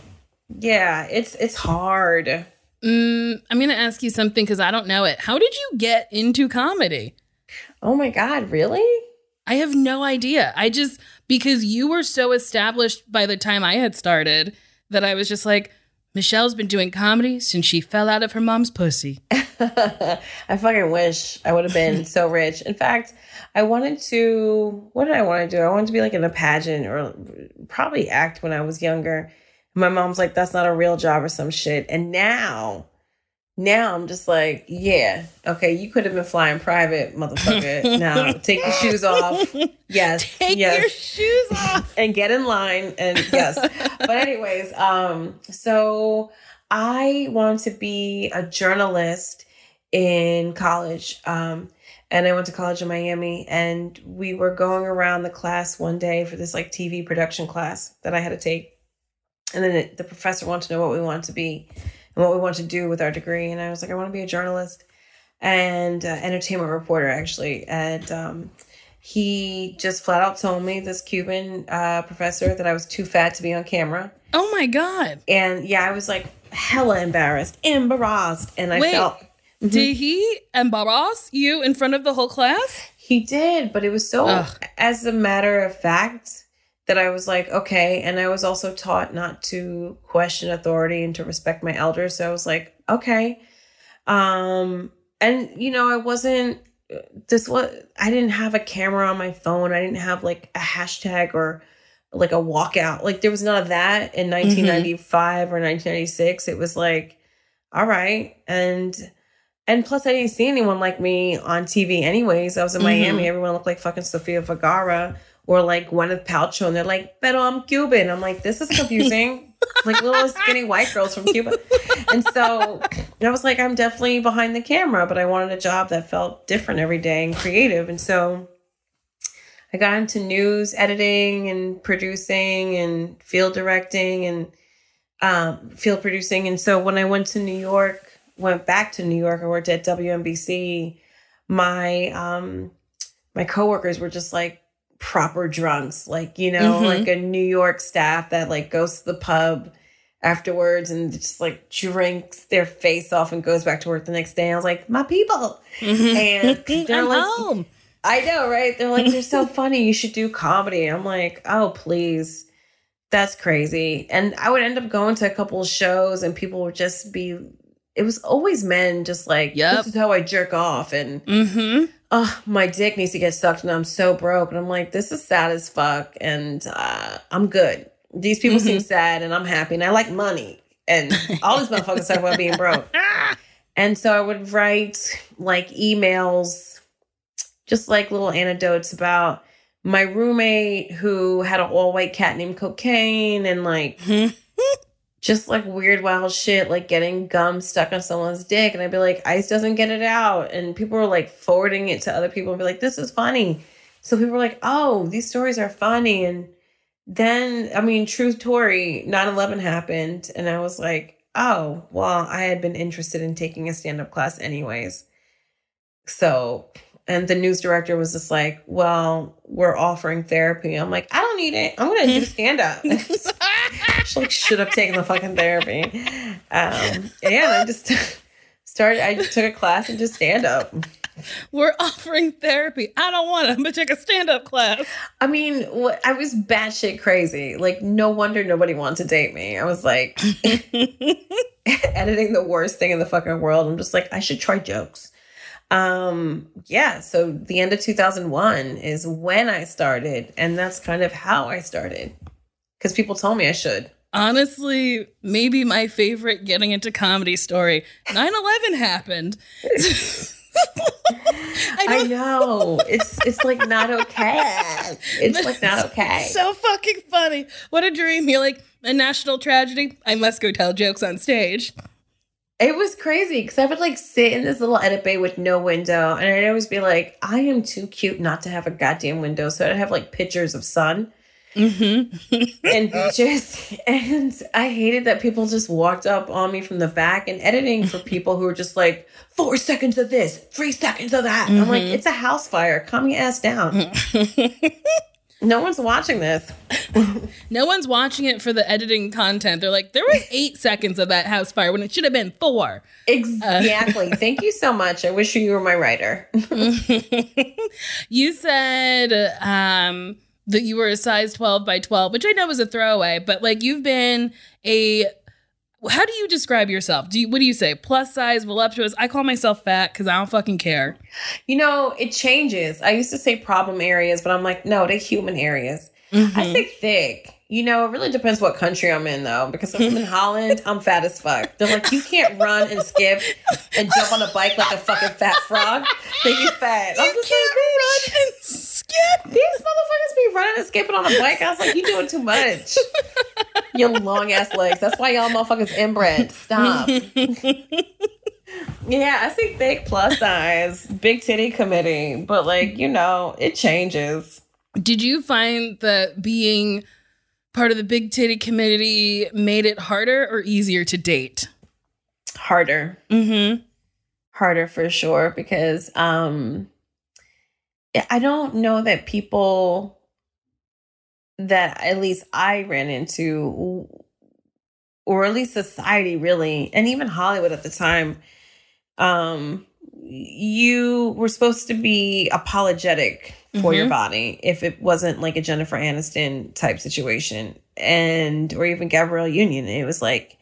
Yeah, it's it's hard. Mm, I'm going to ask you something because I don't know it. How did you get into comedy? Oh my God, really? I have no idea. I just because you were so established by the time I had started that I was just like, Michelle's been doing comedy since she fell out of her mom's pussy. <laughs> I fucking wish I would have been so rich. In fact, I wanted to, what did I want to do? I wanted to be like in a pageant or probably act when I was younger. My mom's like, that's not a real job or some shit. And now, now I'm just like, yeah, okay, you could have been flying private, motherfucker. now <laughs> take your shoes off. Yes. Take yes. your shoes off. <laughs> and get in line. And yes. but anyways, um, so I wanted to be a journalist in college. Um, and I went to college in Miami and we were going around the class one day for this like TV production class that I had to take. And then the professor wanted to know what we wanted to be and what we wanted to do with our degree. And I was like, I want to be a journalist and uh, entertainment reporter, actually. And um, he just flat out told me, this Cuban uh, professor, that I was too fat to be on camera. Oh my God. And yeah, I was like hella embarrassed, embarrassed. And I Wait. felt Did he embarrass you in front of the whole class? He did, but it was so, Ugh. as a matter of fact, that I was like, okay. And I was also taught not to question authority and to respect my elders. So I was like, okay. Um, and you know, I wasn't this was I didn't have a camera on my phone. I didn't have like a hashtag or like a walkout. Like there was none of that in 1995 or 1996. It was like, all right. And and plus I didn't see anyone like me on TV anyways. I was in Miami. Everyone looked like fucking Sofia Vergara or like Gwyneth Paltrow. And they're like, but I'm Cuban. I'm like, this is confusing. <laughs> like little skinny white girls from Cuba. And so I was like, I'm definitely behind the camera, but I wanted a job that felt different every day and creative. And so I got into news editing and producing and field directing and um, field producing. And so when I went to New York, went back to New York, I worked at WNBC. My um, my coworkers were just like proper drunks, like you know, Mhm. like a New York staff that like goes to the pub afterwards and just like drinks their face off and goes back to work the next day. I was like, my people. And <laughs> they're I'm like, home. I know, right? They're like, you're so <laughs> funny. You should do comedy. I'm like, oh, please. That's crazy. And I would end up going to a couple of shows and people would just be, it was always men just like, Yep. this is how I jerk off. And, Mm-hmm. oh, my dick needs to get sucked and I'm so broke. And I'm like, this is sad as fuck. And uh, I'm good. These people seem sad and I'm happy and I like money. And <laughs> all these motherfuckers talk about being broke. <laughs> And so I would write like emails, just like little anecdotes about my roommate who had an all white cat named Cocaine and like <laughs> just like weird wild shit, like getting gum stuck on someone's dick. And I'd be like, Ice doesn't get it out. And people were like forwarding it to other people and be like, this is funny. So people were like, oh, these stories are funny. And then, I mean, true story, 9 11 happened. And I was like, oh, well, I had been interested in taking a stand up class anyways. So, and the news director was just like, well, we're offering therapy. I'm like, I don't need it. I'm to do <laughs> stand <laughs> <laughs> up. Should have taken the fucking therapy. Um, yeah, I just <laughs> started. I just took a class and just stand up. We're offering therapy. I don't want it. I'm gonna take a stand-up class. I mean, what, I was batshit crazy. Like, no wonder nobody wanted to date me. I was like <laughs> editing the worst thing in the fucking world. I'm just like, I should try jokes. Um, yeah. So the end of 2001 is when I started, and that's kind of how I started because people told me I should. Honestly, maybe my favorite getting into comedy story. 9-11 happened. <laughs> I I know. <laughs> It's it's like not okay. It's like not okay. So fucking funny. What a dream. You're like, a national tragedy. I must go tell jokes on stage. It was crazy because I would like sit in this little edit bay with no window, and I'd always be like, "I am too cute not to have a goddamn window." So I'd have like pictures of sun Mm-hmm. <laughs> and beaches, and I hated that people just walked up on me from the back and editing for people who were just like four seconds of this, three seconds of that. I'm like, Mhm. it's a house fire. Calm your ass down. <laughs> No one's watching this. <laughs> no one's watching it for the editing content. They're like, there was eight seconds of that house fire when it should have been four. Exactly. Thank you so much. I wish you were my writer. you said um, that you were a size 12 by 12, which I know was a throwaway, but like you've been a how do you describe yourself? Do you what do you say? Plus size, voluptuous? I call myself fat because I don't fucking care. You know, it changes. I used to say problem areas, but I'm like, no, they're human areas. Mm-hmm. I say thick. You know, it really depends what country I'm in though, because if I'm in <laughs> Holland, I'm fat as fuck. They're like, you can't run and skip and jump on a bike like a fucking fat frog. Then you fat. You I'm can't like, run and. These motherfuckers be running and skipping on a bike. I was like, you doing too much. <laughs> Your long ass legs. That's why y'all motherfuckers inbred. Stop. <laughs> yeah, I see thick plus size, big titty committee, but like, you know, it changes. Did you find that being part of the big titty community made it harder or easier to date? Harder. Mm-hmm. Harder for sure because um I don't know that people that at least I ran into or at least society really and even Hollywood at the time um you were supposed to be apologetic for mm-hmm. your body if it wasn't like a Jennifer Aniston type situation and or even Gabrielle Union. It was like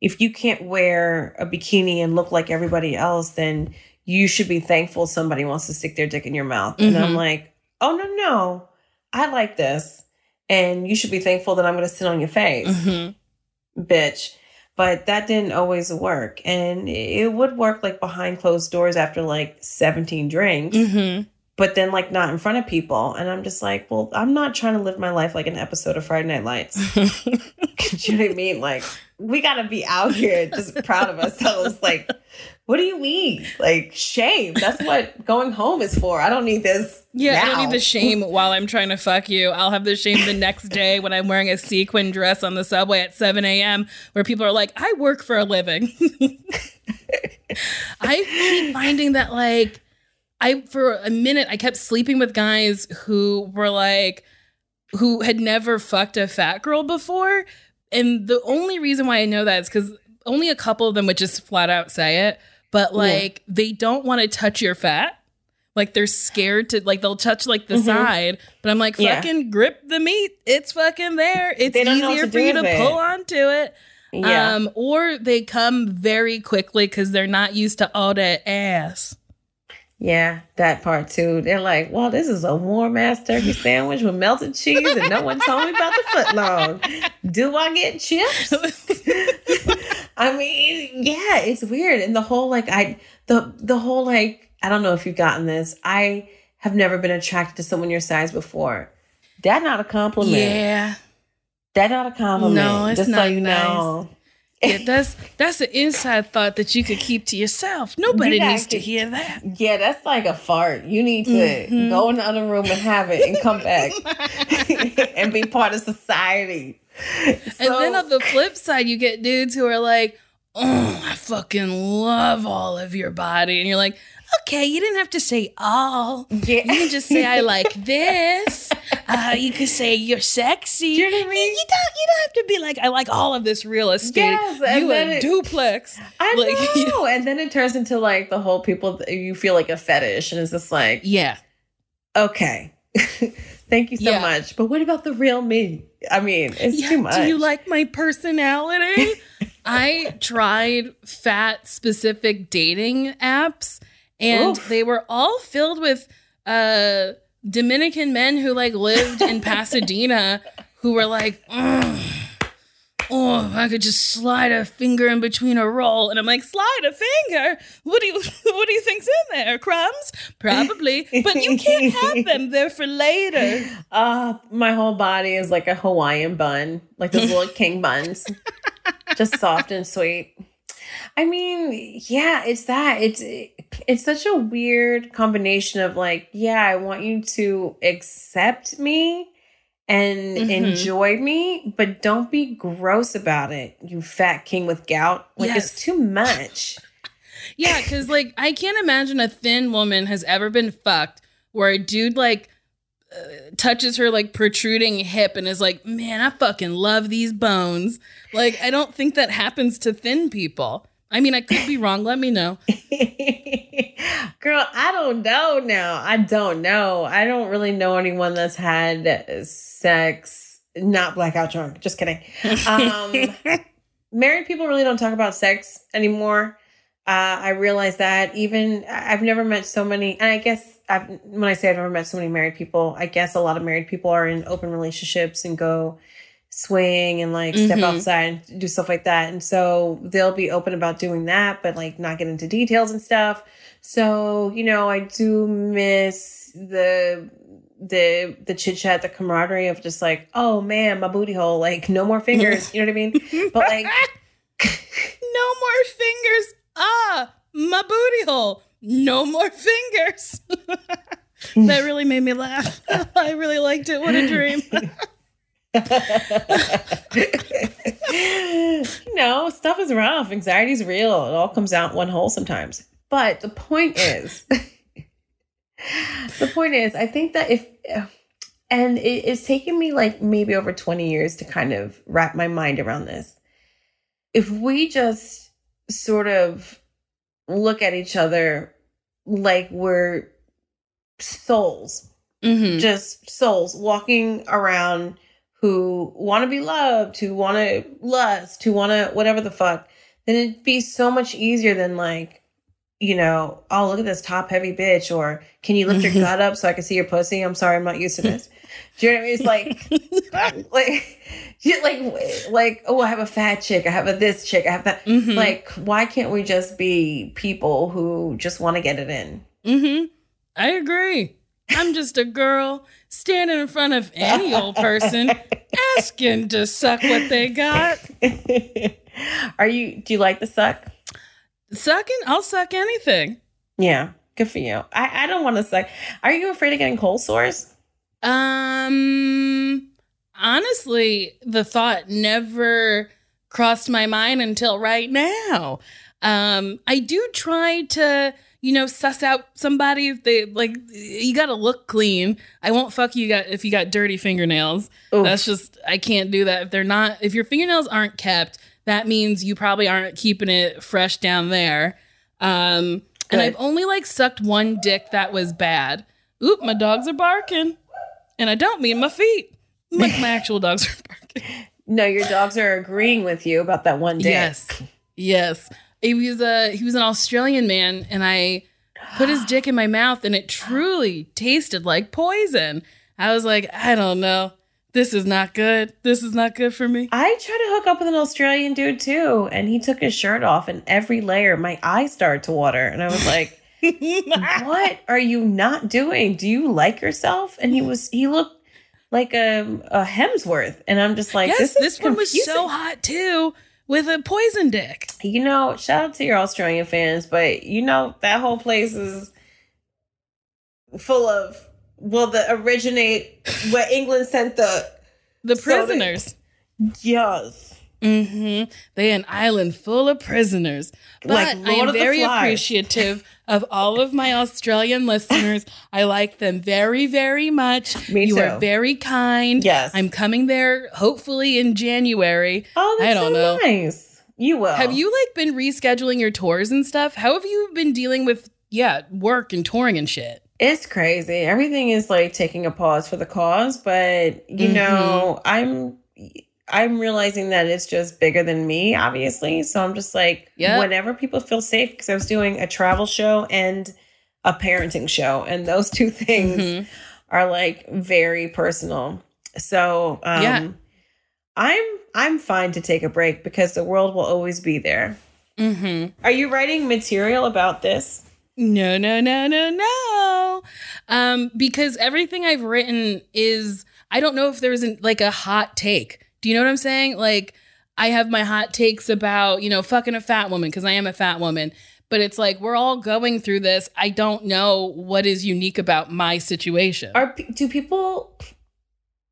if you can't wear a bikini and look like everybody else, then you should be thankful somebody wants to stick their dick in your mouth. Mm-hmm. And I'm mm-hmm. like, oh no, no, I like this. And you should be thankful that I'm gonna sit on your face. Mm-hmm. Bitch. But that didn't always work. And it would work like behind closed doors after like 17 drinks. Mm-hmm but then like not in front of people. And I'm just like, well, I'm not trying to live my life like an episode of Friday Night Lights. <laughs> <laughs> you know what I mean? Like, we gotta be out here just proud of ourselves. Like, what do you mean? Like, shame. That's what going home is for. I don't need this. Yeah, now. I don't need the shame while I'm trying to fuck you. I'll have the shame the next day when I'm wearing a sequin dress on the subway at 7 a.m. where people are like, I work for a living. <laughs> I keep finding that like I for a minute I kept sleeping with guys who were like who had never fucked a fat girl before. And the only reason why I know that is because only a couple of them would just flat out say it. But like yeah. they don't want to touch your fat. Like they're scared to like they'll touch like the mm-hmm. side. But I'm like, fucking yeah. grip the meat. It's fucking there. It's easier for you to it. pull onto it. Yeah. Um, or they come very quickly because they're not used to all that ass. Yeah, that part too. They're like, well, this is a warm ass turkey <laughs> sandwich with melted cheese, and no one told me about the foot long. Do I get chips? <laughs> Yeah, it's weird. And the whole like I the the whole like I don't know if you've gotten this. I have never been attracted to someone your size before. That not a compliment. Yeah. That not a compliment. No, it's Just not so you nice. know yeah, that's that's an inside thought that you could keep to yourself. Nobody yeah, needs to hear that. Yeah, that's like a fart. You need to mm-hmm. go in the other room and have it and come back <laughs> <laughs> and be part of society. So, and then on the flip side, you get dudes who are like, "Oh, I fucking love all of your body," and you're like, okay, you didn't have to say all. Yeah. You can just say I <laughs> like this. Uh, you could say you're sexy. You know what I mean? You don't. You don't have to be like I like all of this real estate. Yes, and you then a it, duplex. <laughs> I like, know. <laughs> You know. And then it turns into like the whole people. You feel like a fetish, and it's just like yeah. Okay. Thank you so yeah. much. But what about the real me? I mean, it's yeah, too much. Do you like my personality? I tried fat specific dating apps and Oof. they were all filled with uh Dominican men who like lived in <laughs> Pasadena who were like, oh, I could just slide a finger in between a roll, and I'm like, slide a finger? What do you <laughs> what do you think's in there? Crumbs? Probably, but you can't have them. They're for later. Uh, my whole body is like a Hawaiian bun, like those little <laughs> king buns, just soft and sweet. I mean, yeah, it's that. It's it's such a weird combination of like, yeah, I want you to accept me and mm-hmm. enjoy me, but don't be gross about it. You fat king with gout. Like yes. it's too much. <laughs> yeah, cuz like I can't imagine a thin woman has ever been fucked where a dude like uh, touches her like protruding hip and is like, "Man, I fucking love these bones." Like I don't think that happens to thin people. I mean, I could be wrong. Let me know. <laughs> Girl, I don't know now. I don't know. I don't really know anyone that's had sex, not blackout drunk. Just kidding. Um, <laughs> married people really don't talk about sex anymore. Uh, I realize that even I've never met so many, and I guess I've, when I say I've never met so many married people, I guess a lot of married people are in open relationships and go swing and like step Mhm. outside and do stuff like that. And so they'll be open about doing that, but like not get into details and stuff. So, you know, I do miss the the the chit chat, the camaraderie of just like, oh man, my booty hole, like no more fingers. you know what I mean? <laughs> But like <laughs> no more fingers. Ah, my booty hole. No more fingers. <laughs> that really made me laugh. I really liked it. What a dream. <laughs> no, stuff is rough. Anxiety is real. It all comes out one hole sometimes. But the point is, <laughs> the point is, I think that if, and it, it's taken me like maybe over 20 years to kind of wrap my mind around this. If we just sort of look at each other like we're souls, Mhm. just souls walking around who want to be loved, who want to lust, who want to whatever the fuck, then it'd be so much easier than like, you know, oh, look at this top heavy bitch, or can you lift your gut up so I can see your pussy? I'm sorry, I'm not used to this. Do you know what I mean? It's like, <laughs> like, like, like, oh, I have a fat chick, I have a this chick, I have that. Mhm. Like, why can't we just be people who just want to get it in? Mm-hmm. I agree. I'm just a girl standing in front of any old person <laughs> asking to suck what they got. <laughs> Are you? Do you like the suck? Sucking? I'll suck anything. Yeah, good for you. I, I don't want to suck. Are you afraid of getting cold sores? Um, honestly, the thought never crossed my mind until right now. Um, I do try to, you know, suss out somebody if they like. You got to look clean. I won't fuck you got if you got dirty fingernails. Oof. That's just I can't do that if they're not. If your fingernails aren't kept, that means you probably aren't keeping it fresh down there. Um, and I've only like sucked one dick that was bad. Oop, my dogs are barking. And I don't mean my feet. My, <laughs> my actual dogs are barking. no, your dogs are agreeing with you about that one dick. Yes. Yes. He was a he was an Australian man and I put his dick in my mouth and it truly tasted like poison. I was like, I don't know. This is not good. This is not good for me. I tried to hook up with an Australian dude too, and he took his shirt off, and every layer, my eyes started to water, and I was like, <laughs> "What are you not doing? Do you like yourself?" And he was, he looked like a, a Hemsworth, and I'm just like, yes, "This this, is one was so hot too with a poison dick. You know, shout out to your Australian fans, but you know that whole place is full of well, the originate where England sent the The So they- prisoners. yes, Mm-hmm. They an island full of prisoners. But Like I am very appreciative of all of my Australian <laughs> listeners. I like them very, very much. Me you too. are very kind. Yes. I'm coming there hopefully in January. Oh, that's I don't so know. nice. You will. Have you like been rescheduling your tours and stuff? How have you been dealing with yeah, work and touring and shit? It's crazy. Everything is like taking a pause for the cause, but you Mhm. know, I'm I'm realizing that it's just bigger than me, obviously. So I'm just like, Yep. whenever people feel safe, because I was doing a travel show and a parenting show, and those <laughs> two things Mhm. are like very personal. So um, Yeah. I'm I'm fine to take a break because the world will always be there. Mhm. Are you writing material about this? No, no, no, no, no. Um, because everything I've written is I don't know if there isn't like a hot take. Do you know what I'm saying? Like I have my hot takes about, you know, fucking a fat woman because I am a fat woman. But it's like we're all going through this. I don't know what is unique about my situation. Are do people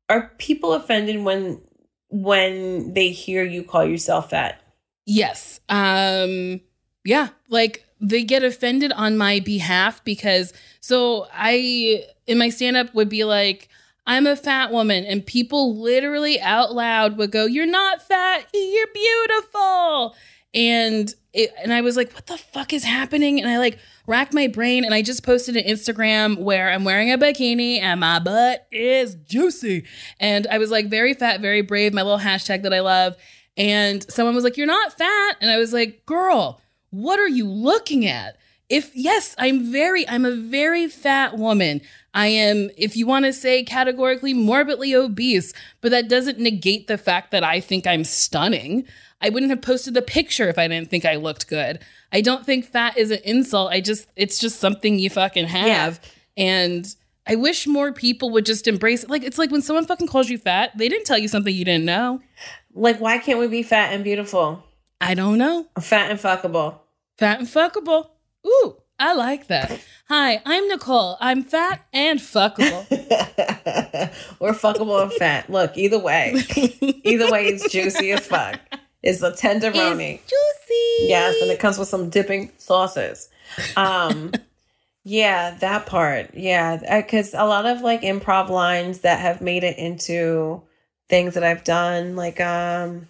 are people offended when when they hear you call yourself fat? Yes. Um yeah, like they get offended on my behalf because so I in my stand up would be like I'm a fat woman and people literally out loud would go you're not fat, you're beautiful. And it, and I was like what the fuck is happening and I like racked my brain and I just posted an Instagram where I'm wearing a bikini and my butt is juicy. And I was like very fat, very brave, my little hashtag that I love And someone was like, You're not fat. And I was like, Girl, what are you looking at? If yes, I'm very, I'm a very fat woman. I am, if you want to say categorically, morbidly obese, but that doesn't negate the fact that I think I'm stunning. I wouldn't have posted the picture if I didn't think I looked good. I don't think fat is an insult. I just, it's just something you fucking have. And I wish more people would just embrace it. Like, it's like when someone fucking calls you fat, they didn't tell you something you didn't know. Like, why can't we be fat and beautiful? I don't know. Fat and fuckable. Fat and fuckable. Ooh, I like that. Hi, I'm Nicole. I'm fat and fuckable. <laughs> We're fuckable and fat. Look, either way, <laughs> either way, it's juicy as fuck. It's a tenderoni. It's juicy. Yes, and it comes with some dipping sauces. Um, <laughs> yeah, that part. Yeah, because a lot of like improv lines that have made it into things that I've done, like um,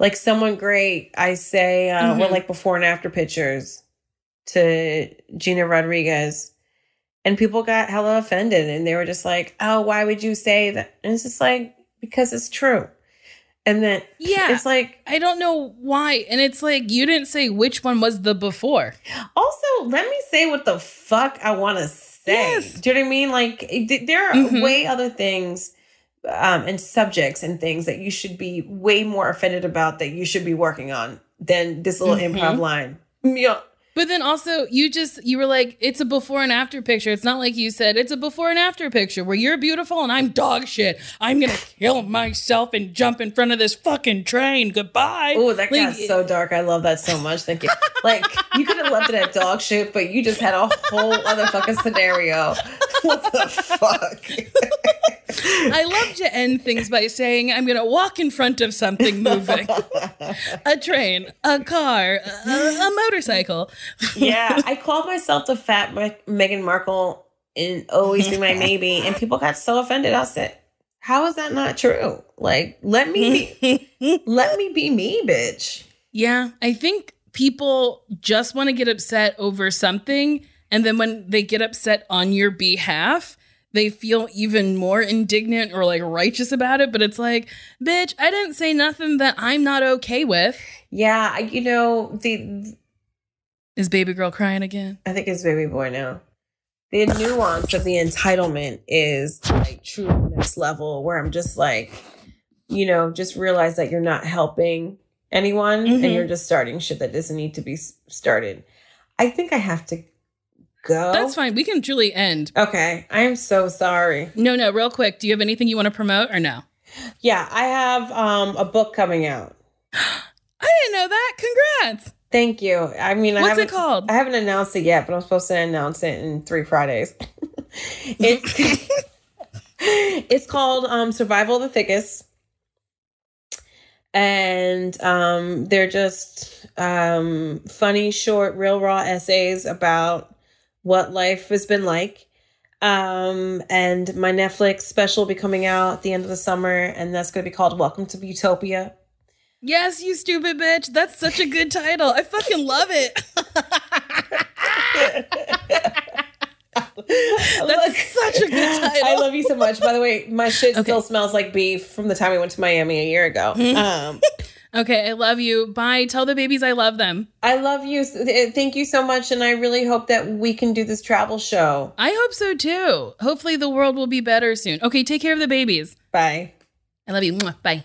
like someone great. I say, uh, well, Mhm. like before and after pictures to Gina Rodriguez, and people got hella offended, and they were just like, "Oh, why would you say that?" And it's just like because it's true. And then Yeah. it's like I don't know why. And it's like, you didn't say which one was the before. Also, let me say what the fuck I want to say. Yes. Do you know what I mean? Like, there are Mhm. way other things um, and subjects and things that you should be way more offended about that you should be working on than this little Mhm. improv line. Yeah. But then also, you just, you were like, it's a before and after picture. It's not like you said, it's a before and after picture where you're beautiful and I'm dog shit. I'm going to kill myself and jump in front of this fucking train. Goodbye. Oh, that Like, got so dark. I love that so much. Thank you. <laughs> Like, you could have left it at dog shit, but you just had a whole other fucking scenario. <laughs> What the fuck? <laughs> I love to end things by saying, I'm going to walk in front of something moving a train, a car, a, a motorcycle. Yeah, <laughs> I called myself the fat Me- Meghan Markle and Always Be My Maybe, and people got so offended. I said, "How is that not true? Like, let me be, <laughs> let me be me, bitch." Yeah, I think people just want to get upset over something. And then when they get upset on your behalf, they feel even more indignant or like righteous about it. But it's like, bitch, I didn't say nothing that I'm not okay with. Yeah, you know the. Is baby girl crying again? I think it's baby boy now. The nuance of the entitlement is like true next level, where I'm just like, you know, just realize that you're not helping anyone Mhm. and you're just starting shit that doesn't need to be started. I think I have to go. That's fine. We can truly end. Okay, I am so sorry. No, no, real quick. Do you have anything you want to promote or no? Yeah, I have um a book coming out. <gasps> I didn't know that. Congrats. Thank you. I mean, I What's haven't it called? I haven't announced it yet, but I'm supposed to announce it in three Fridays. <laughs> it's <laughs> it's called um Survival of the Thickest. And um they're just um funny, short, real raw essays about what life has been like. Um and my Netflix special will be coming out at the end of the summer, and that's gonna be called Welcome to Buteaupia. Yes, you stupid bitch. That's such a good title. I fucking love it. <laughs> <laughs> That's such a good title. <laughs> I love you so much. By the way, my shit Okay. still smells like beef from the time we went to Miami a year ago. Um, Okay, I love you. Bye. Tell the babies I love them. I love you. Thank you so much. And I really hope that we can do this travel show. I hope so too. Hopefully, the world will be better soon. Okay, take care of the babies. Bye. I love you. Bye.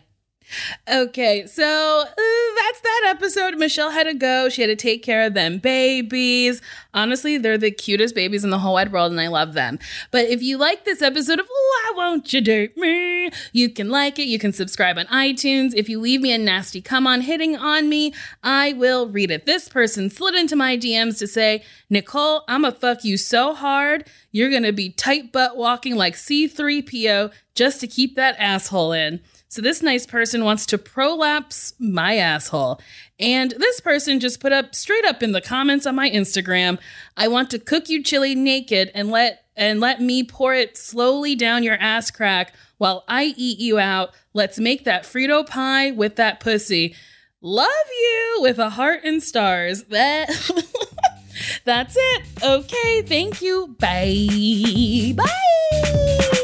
Okay, so uh, that's that episode. Michelle had to go. She had to take care of them babies. Honestly, they're the cutest babies in the whole wide world, and I love them. But if you like this episode of Why Won't You Date Me, you can like it. You can subscribe on iTunes. If you leave me a nasty come on hitting on me, I will read it. This person slid into my DMs to say, Nicole, I'ma fuck you so hard, you're gonna be tight butt walking like C3PO just to keep that asshole in. So this nice person wants to prolapse my asshole. And this person just put up straight up in the comments on my Instagram, I want to cook you chili naked and let and let me pour it slowly down your ass crack while I eat you out. Let's make that Frito pie with that pussy. Love you with a heart and stars. That <laughs> That's it. Okay, thank you. Bye. Bye.